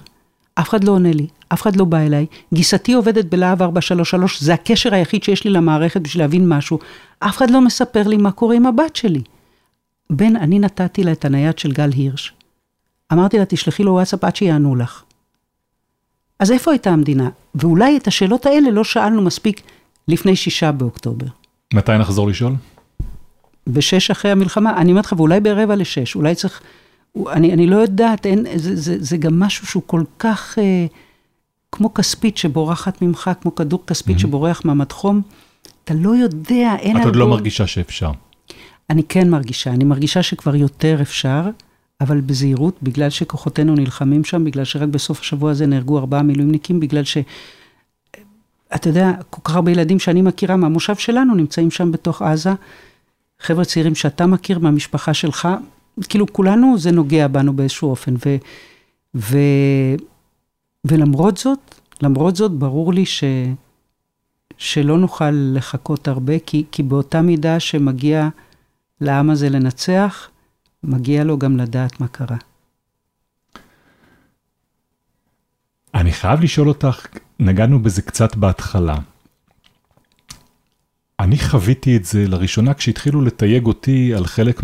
אף אחד לא עונה לי, אף אחד לא בא אליי. גיסתי עובדת בלהב 433, זה הקשר היחיד שיש לי למערכת בשביל להבין משהו. אף אחד לא מספר לי מה קורה עם הבת שלי. בן, אני נתתי לה את הנייד של גל הירש. אמרתי לה, תשלחי לו וואטסאפ עד שיענו לך. אז איפה הייתה המדינה? ואולי את השאלות האלה לא שאלנו מספיק לפני שישה באוקטובר. מתי נחזור לשאול? בשש אחרי המלחמה, אני אומרת לך, ואולי ברבע לשש, אולי צריך, אני, אני לא יודעת, אין, זה, זה, זה גם משהו שהוא כל כך אה, כמו כספית שבורחת ממך, כמו כדור כספית Mhm. שבורח מהמד חום, אתה לא יודע, אין את עוד לא הרבה- מרגישה שאפשר. אני כן מרגישה, אני מרגישה שכבר יותר אפשר, אבל בזהירות, בגלל שכוחותינו נלחמים שם, בגלל שרק בסוף השבוע הזה נהרגו ארבעה מילואימניקים, בגלל ש... אתה יודע, כל כך הרבה ילדים שאני מכירה מהמושב שלנו נמצאים שם בתוך עזה. חבר'ה צעירים שאתה מכיר מהמשפחה שלך, כאילו כולנו זה נוגע בנו באיזשהו אופן. ו, ו, ולמרות זאת, למרות זאת, ברור לי ש, שלא נוכל לחכות הרבה, כי, כי באותה מידה שמגיע לעם הזה לנצח, מגיע לו גם לדעת מה קרה. אני חייב לשאול אותך, נגענו בזה קצת בהתחלה. אני חוויתי את זה לראשונה כשהתחילו לתייג אותי על חלק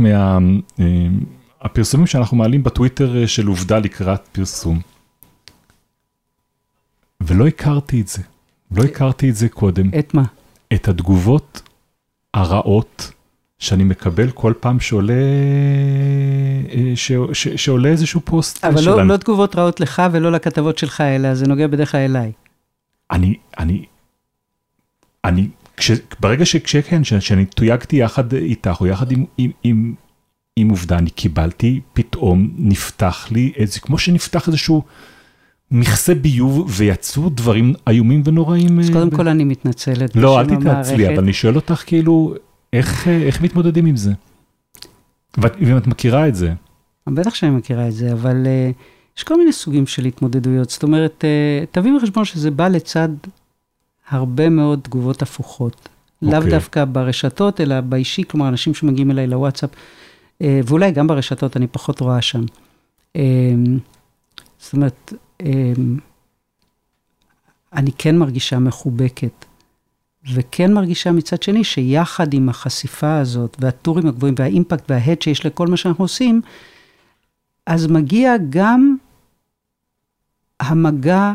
מהפרסומים שאנחנו מעלים בטוויטר אה, של עובדה לקראת פרסום. ולא הכרתי את זה, לא הכרתי את זה קודם. את מה? את התגובות הרעות שאני מקבל כל פעם שעולה, אה, ש, ש, שעולה איזשהו פוסט אבל שלנו. לא, לא תגובות רעות לך ולא לכתבות שלך, אלא זה נוגע בדרך כלל אליי. אני, אני, אני, כש, ברגע שכן, שאני תויגתי יחד איתך, או יחד עם, עם, עם, עם עובדה, אני קיבלתי, פתאום נפתח לי, איזה, כמו שנפתח איזשהו מכסה ביוב, ויצאו דברים איומים ונוראים. אז אה, קודם ב... כל אני מתנצלת. לא, אל תתנצלי. אבל אני שואל אותך כאילו, איך, אה, איך מתמודדים עם זה? ואם את מכירה את זה, בטח שאני מכירה את זה, אבל uh, יש כל מיני סוגים של התמודדויות. זאת אומרת, uh, תביא בחשבון שזה בא לצד הרבה מאוד תגובות הפוכות. לאו אוקיי. דווקא ברשתות, אלא באישי, כלומר, אנשים שמגיעים אליי לוואטסאפ, uh, ואולי גם ברשתות, אני פחות רואה שם. Uh, זאת אומרת, uh, אני כן מרגישה מחובקת, וכן מרגישה מצד שני שיחד עם החשיפה הזאת, והטורים הגבוהים, והאימפקט וההד שיש לכל מה שאנחנו עושים, אז מגיע גם המגע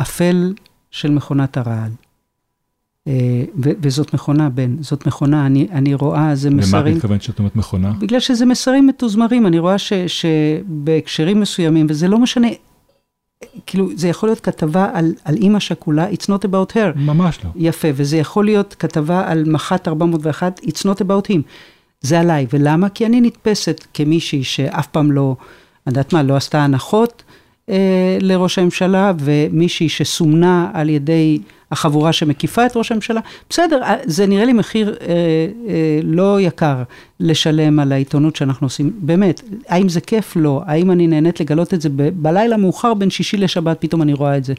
האפל של מכונת הרעל. אה, ו- וזאת מכונה, בן, זאת מכונה, אני, אני רואה, זה למה את מסרים, מתכוונת שאת אומרת מכונה? בגלל שזה מסרים מתוזמרים, אני רואה ש, שבהקשרים מסוימים, וזה לא משנה, כאילו, זה יכול להיות כתבה על, על אימא שכולה, it's not about her. ממש לא. יפה, וזה יכול להיות כתבה על מח"ט 401, it's not about him. זה עליי, ולמה? כי אני נתפסת כמישהי שאף פעם לא, אני יודעת מה, לא עשתה הנחות לראש הממשלה, ומישהי שסומנה על ידי החבורה שמקיפה את ראש הממשלה. בסדר, אה, זה נראה לי מחיר אה, אה, לא יקר לשלם על העיתונות שאנחנו עושים. באמת, האם זה כיף? לא. האם אני נהנית לגלות את זה ב- בלילה מאוחר בין שישי לשבת, פתאום אני רואה את זה?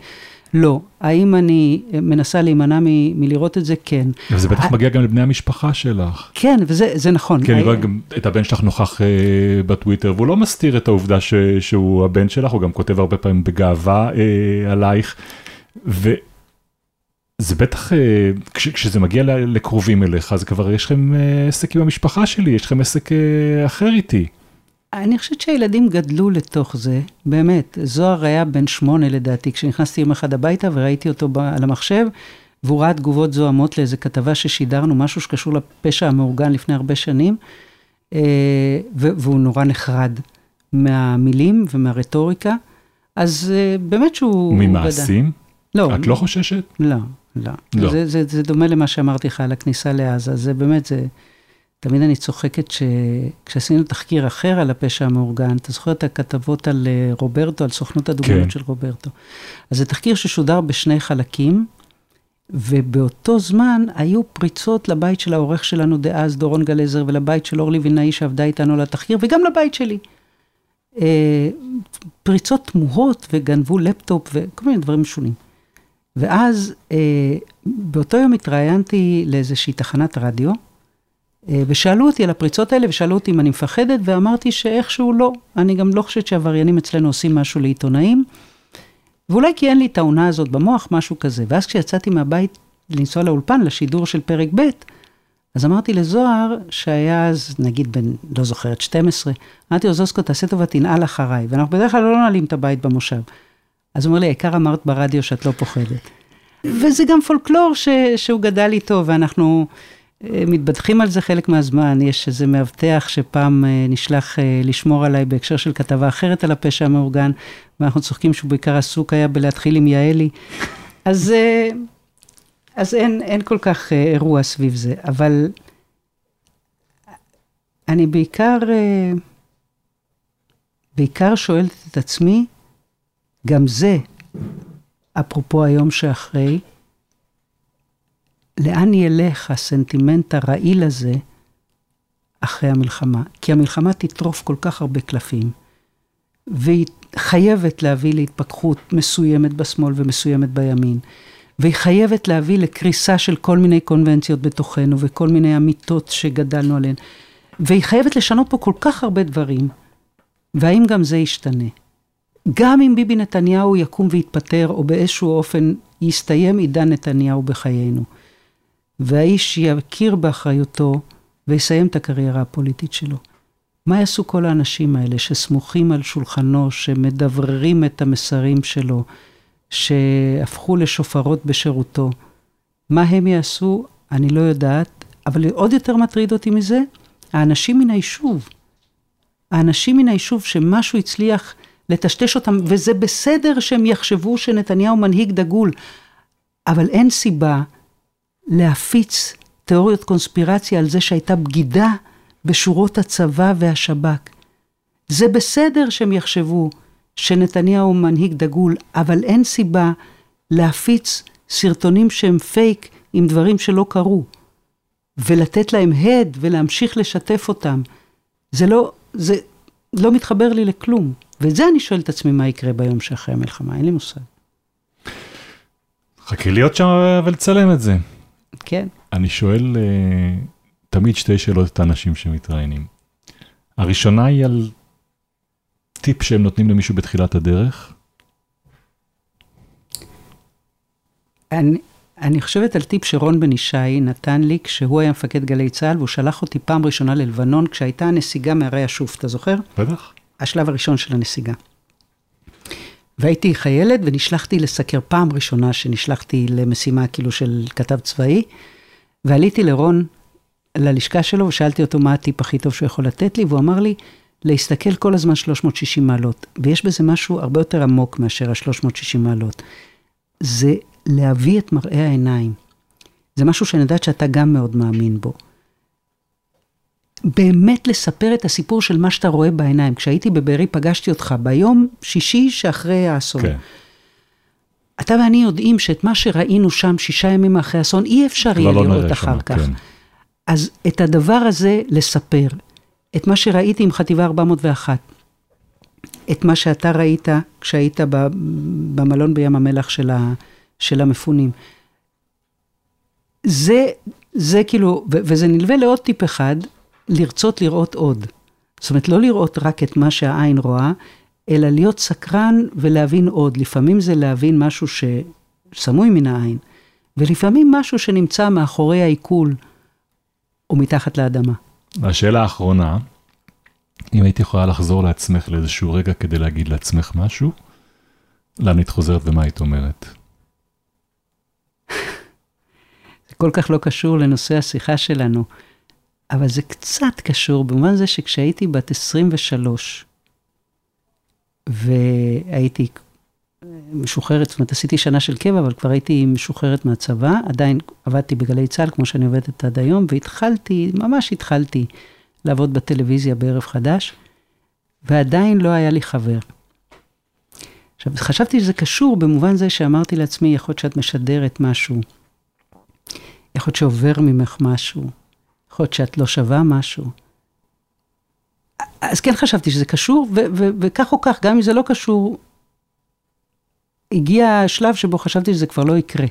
לא. האם אני מנסה להימנע מ- מלראות את זה? כן. וזה בטח אה, מגיע גם לבני המשפחה שלך. כן, וזה זה נכון. כי אני אה, רואה גם את הבן שלך נוכח אה, בטוויטר, והוא לא מסתיר את העובדה ש, שהוא הבן שלך, הוא גם כותב הרבה פעמים בגאווה אה, עלייך. וזה בטח, אה, כש, כשזה מגיע לקרובים אליך, אז כבר יש לכם עסק עם המשפחה שלי, יש לכם עסק אחר איתי. אני חושבת שהילדים גדלו לתוך זה, באמת. זוהר היה בן שמונה לדעתי, כשנכנסתי יום אחד הביתה וראיתי אותו על המחשב, והוא ראה תגובות זוהמות לאיזה כתבה ששידרנו, משהו שקשור לפשע המאורגן לפני הרבה שנים, אה, והוא נורא נחרד מהמילים ומהרטוריקה. אז אה, באמת שהוא... ממעשים? לא, את לא חוששת? לא, לא. לא. זה, זה, זה דומה למה שאמרתי לך על הכניסה לעזה. זה באמת, זה... תמיד אני צוחקת שכשעשינו תחקיר אחר על הפשע המאורגן, אתה זוכר את הכתבות על אה, רוברטו, על סוכנות הדוגמנות כן. של רוברטו. אז זה תחקיר ששודר בשני חלקים, ובאותו זמן היו פריצות לבית של העורך שלנו דאז, דורון גלזר, ולבית של אורלי וילנאי שעבדה איתנו על התחקיר, וגם לבית שלי. אה, פריצות תמוהות, וגנבו לפטופ וכל מיני דברים משונים. ואז אה, באותו יום התראיינתי לאיזושהי תחנת רדיו, ושאלו אותי על הפריצות האלה, ושאלו אותי אם אני מפחדת, ואמרתי שאיכשהו לא. אני גם לא חושבת שעבריינים אצלנו עושים משהו לעיתונאים, ואולי כי אין לי את העונה הזאת במוח, משהו כזה. ואז כשיצאתי מהבית לנסוע לאולפן, לשידור של פרק ב', אז אמרתי לזוהר, שהיה אז, נגיד בן, לא זוכרת, 12, אמרתי לו, זוסקו, תעשה טובה, תנעל אחריי. ואנחנו בדרך כלל לא נועלים את הבית במושב. אז הוא אומר לי, העיקר אמרת ברדיו שאת לא פוחדת. וזה גם פולקלור ש, שהוא גדל איתו, ואנחנו אה, מתבדחים על זה חלק מהזמן. יש איזה מאבטח שפעם אה, נשלח אה, לשמור עליי בהקשר של כתבה אחרת על הפשע המאורגן, ואנחנו צוחקים שהוא בעיקר עסוק היה בלהתחיל עם יעלי. אז, אה, אז אין, אין כל כך אה, אירוע סביב זה, אבל אני בעיקר, אה, בעיקר שואלת את עצמי, גם זה, אפרופו היום שאחרי, לאן ילך הסנטימנט הרעיל הזה אחרי המלחמה? כי המלחמה תטרוף כל כך הרבה קלפים, והיא חייבת להביא להתפכחות מסוימת בשמאל ומסוימת בימין, והיא חייבת להביא לקריסה של כל מיני קונבנציות בתוכנו וכל מיני אמיתות שגדלנו עליהן, והיא חייבת לשנות פה כל כך הרבה דברים, והאם גם זה ישתנה? גם אם ביבי נתניהו יקום ויתפטר, או באיזשהו אופן יסתיים עידן נתניהו בחיינו, והאיש יכיר באחריותו ויסיים את הקריירה הפוליטית שלו. מה יעשו כל האנשים האלה שסמוכים על שולחנו, שמדבררים את המסרים שלו, שהפכו לשופרות בשירותו? מה הם יעשו? אני לא יודעת, אבל עוד יותר מטריד אותי מזה, האנשים מן היישוב. האנשים מן היישוב שמשהו הצליח לטשטש אותם, וזה בסדר שהם יחשבו שנתניהו מנהיג דגול, אבל אין סיבה להפיץ תיאוריות קונספירציה על זה שהייתה בגידה בשורות הצבא והשב"כ. זה בסדר שהם יחשבו שנתניהו מנהיג דגול, אבל אין סיבה להפיץ סרטונים שהם פייק עם דברים שלא קרו, ולתת להם הד ולהמשיך לשתף אותם. זה לא, זה לא מתחבר לי לכלום. ואת זה אני שואל את עצמי מה יקרה ביום שאחרי המלחמה, אין לי מושג. חכי להיות שם ולצלם את זה. כן. אני שואל אה, תמיד שתי שאלות את האנשים שמתראיינים. הראשונה היא על טיפ שהם נותנים למישהו בתחילת הדרך. אני, אני חושבת על טיפ שרון בן ישי נתן לי כשהוא היה מפקד גלי צה"ל, והוא שלח אותי פעם ראשונה ללבנון כשהייתה הנסיגה מהרי השוף, אתה זוכר? בטח. השלב הראשון של הנסיגה. והייתי חיילת ונשלחתי לסקר פעם ראשונה שנשלחתי למשימה כאילו של כתב צבאי, ועליתי לרון, ללשכה שלו, ושאלתי אותו מה הטיפ הכי טוב שהוא יכול לתת לי, והוא אמר לי, להסתכל כל הזמן 360 מעלות, ויש בזה משהו הרבה יותר עמוק מאשר ה-360 מעלות. זה להביא את מראה העיניים. זה משהו שאני יודעת שאתה גם מאוד מאמין בו. באמת לספר את הסיפור של מה שאתה רואה בעיניים. כשהייתי בבארי פגשתי אותך ביום שישי שאחרי האסון. כן. אתה ואני יודעים שאת מה שראינו שם שישה ימים אחרי האסון, אי אפשר יהיה לא לראות נראה אחר שם, כך. כן. אז את הדבר הזה לספר, את מה שראיתי עם חטיבה 401, את מה שאתה ראית כשהיית במלון בים המלח של, ה, של המפונים. זה, זה כאילו, ו- וזה נלווה לעוד טיפ אחד, לרצות לראות עוד. זאת אומרת, לא לראות רק את מה שהעין רואה, אלא להיות סקרן ולהבין עוד. לפעמים זה להבין משהו שסמוי מן העין, ולפעמים משהו שנמצא מאחורי העיכול או מתחת לאדמה. והשאלה האחרונה, אם היית יכולה לחזור לעצמך לאיזשהו רגע כדי להגיד לעצמך משהו, לאן היית חוזרת ומה היית אומרת? זה כל כך לא קשור לנושא השיחה שלנו, אבל זה קצת קשור במובן זה שכשהייתי בת 23, והייתי משוחררת, זאת אומרת, עשיתי שנה של קבע, אבל כבר הייתי משוחררת מהצבא, עדיין עבדתי בגלי צה"ל, כמו שאני עובדת עד היום, והתחלתי, ממש התחלתי לעבוד בטלוויזיה בערב חדש, ועדיין לא היה לי חבר. עכשיו, חשבתי שזה קשור במובן זה שאמרתי לעצמי, יכול להיות שאת משדרת משהו, יכול להיות שעובר ממך משהו, יכול להיות שאת לא שווה משהו. אז כן חשבתי שזה קשור, ו- ו- וכך או כך, גם אם זה לא קשור, הגיע השלב שבו חשבתי שזה כבר לא יקרה.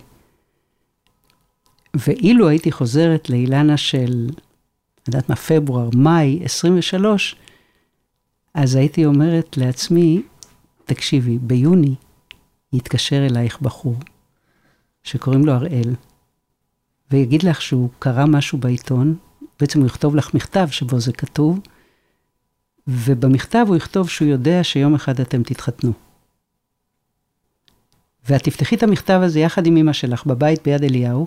ואילו הייתי חוזרת לאילנה של, אני יודעת מה, פברואר, מאי 23, אז הייתי אומרת לעצמי, תקשיבי, ביוני יתקשר אלייך בחור שקוראים לו הראל, ויגיד לך שהוא קרא משהו בעיתון, בעצם הוא יכתוב לך מכתב שבו זה כתוב, ובמכתב הוא יכתוב שהוא יודע שיום אחד אתם תתחתנו. ואת תפתחי את המכתב הזה יחד עם אמא שלך בבית ביד אליהו,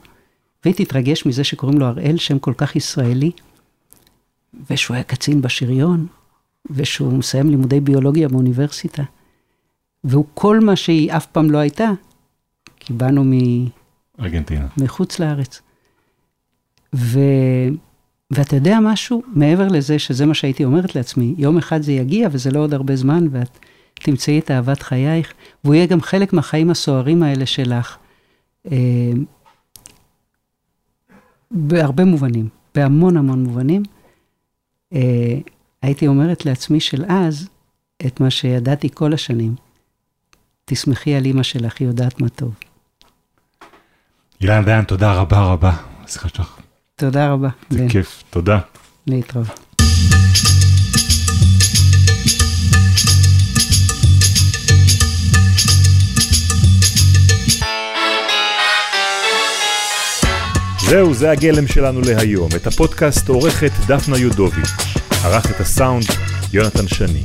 והיא תתרגש מזה שקוראים לו הראל, שם כל כך ישראלי, ושהוא היה קצין בשריון, ושהוא מסיים לימודי ביולוגיה באוניברסיטה, והוא כל מה שהיא אף פעם לא הייתה, כי באנו מ... ארגנטינה. מחוץ לארץ. ו... ואתה יודע משהו? מעבר לזה שזה מה שהייתי אומרת לעצמי, יום אחד זה יגיע וזה לא עוד הרבה זמן, ואת תמצאי את אהבת חייך, והוא יהיה גם חלק מהחיים הסוערים האלה שלך, אה, בהרבה מובנים, בהמון המון מובנים. אה, הייתי אומרת לעצמי של אז, את מה שידעתי כל השנים, תסמכי על אימא שלך, היא יודעת מה טוב. אילן דיין, תודה רבה רבה. השיחה שלך, תודה רבה. זה בן. כיף, תודה. להתראות. זהו, זה הגלם שלנו להיום. את הפודקאסט עורכת דפנה יודוביץ'. ערך את הסאונד יונתן שני.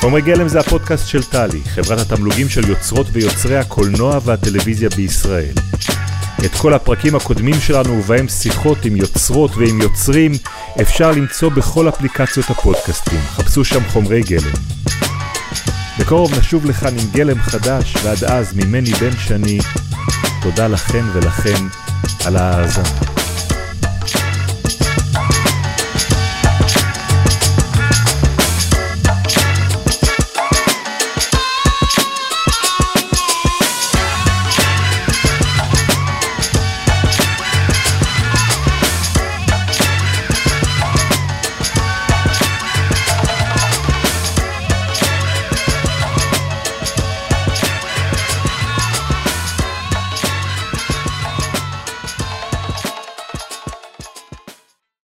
חומרי גלם זה הפודקאסט של טלי, חברת התמלוגים של יוצרות ויוצרי הקולנוע והטלוויזיה בישראל. את כל הפרקים הקודמים שלנו ובהם שיחות עם יוצרות ועם יוצרים אפשר למצוא בכל אפליקציות הפודקאסטים. חפשו שם חומרי גלם. בקרוב נשוב לכאן עם גלם חדש, ועד אז ממני בן שני, תודה לכן ולכם על ההאזנה.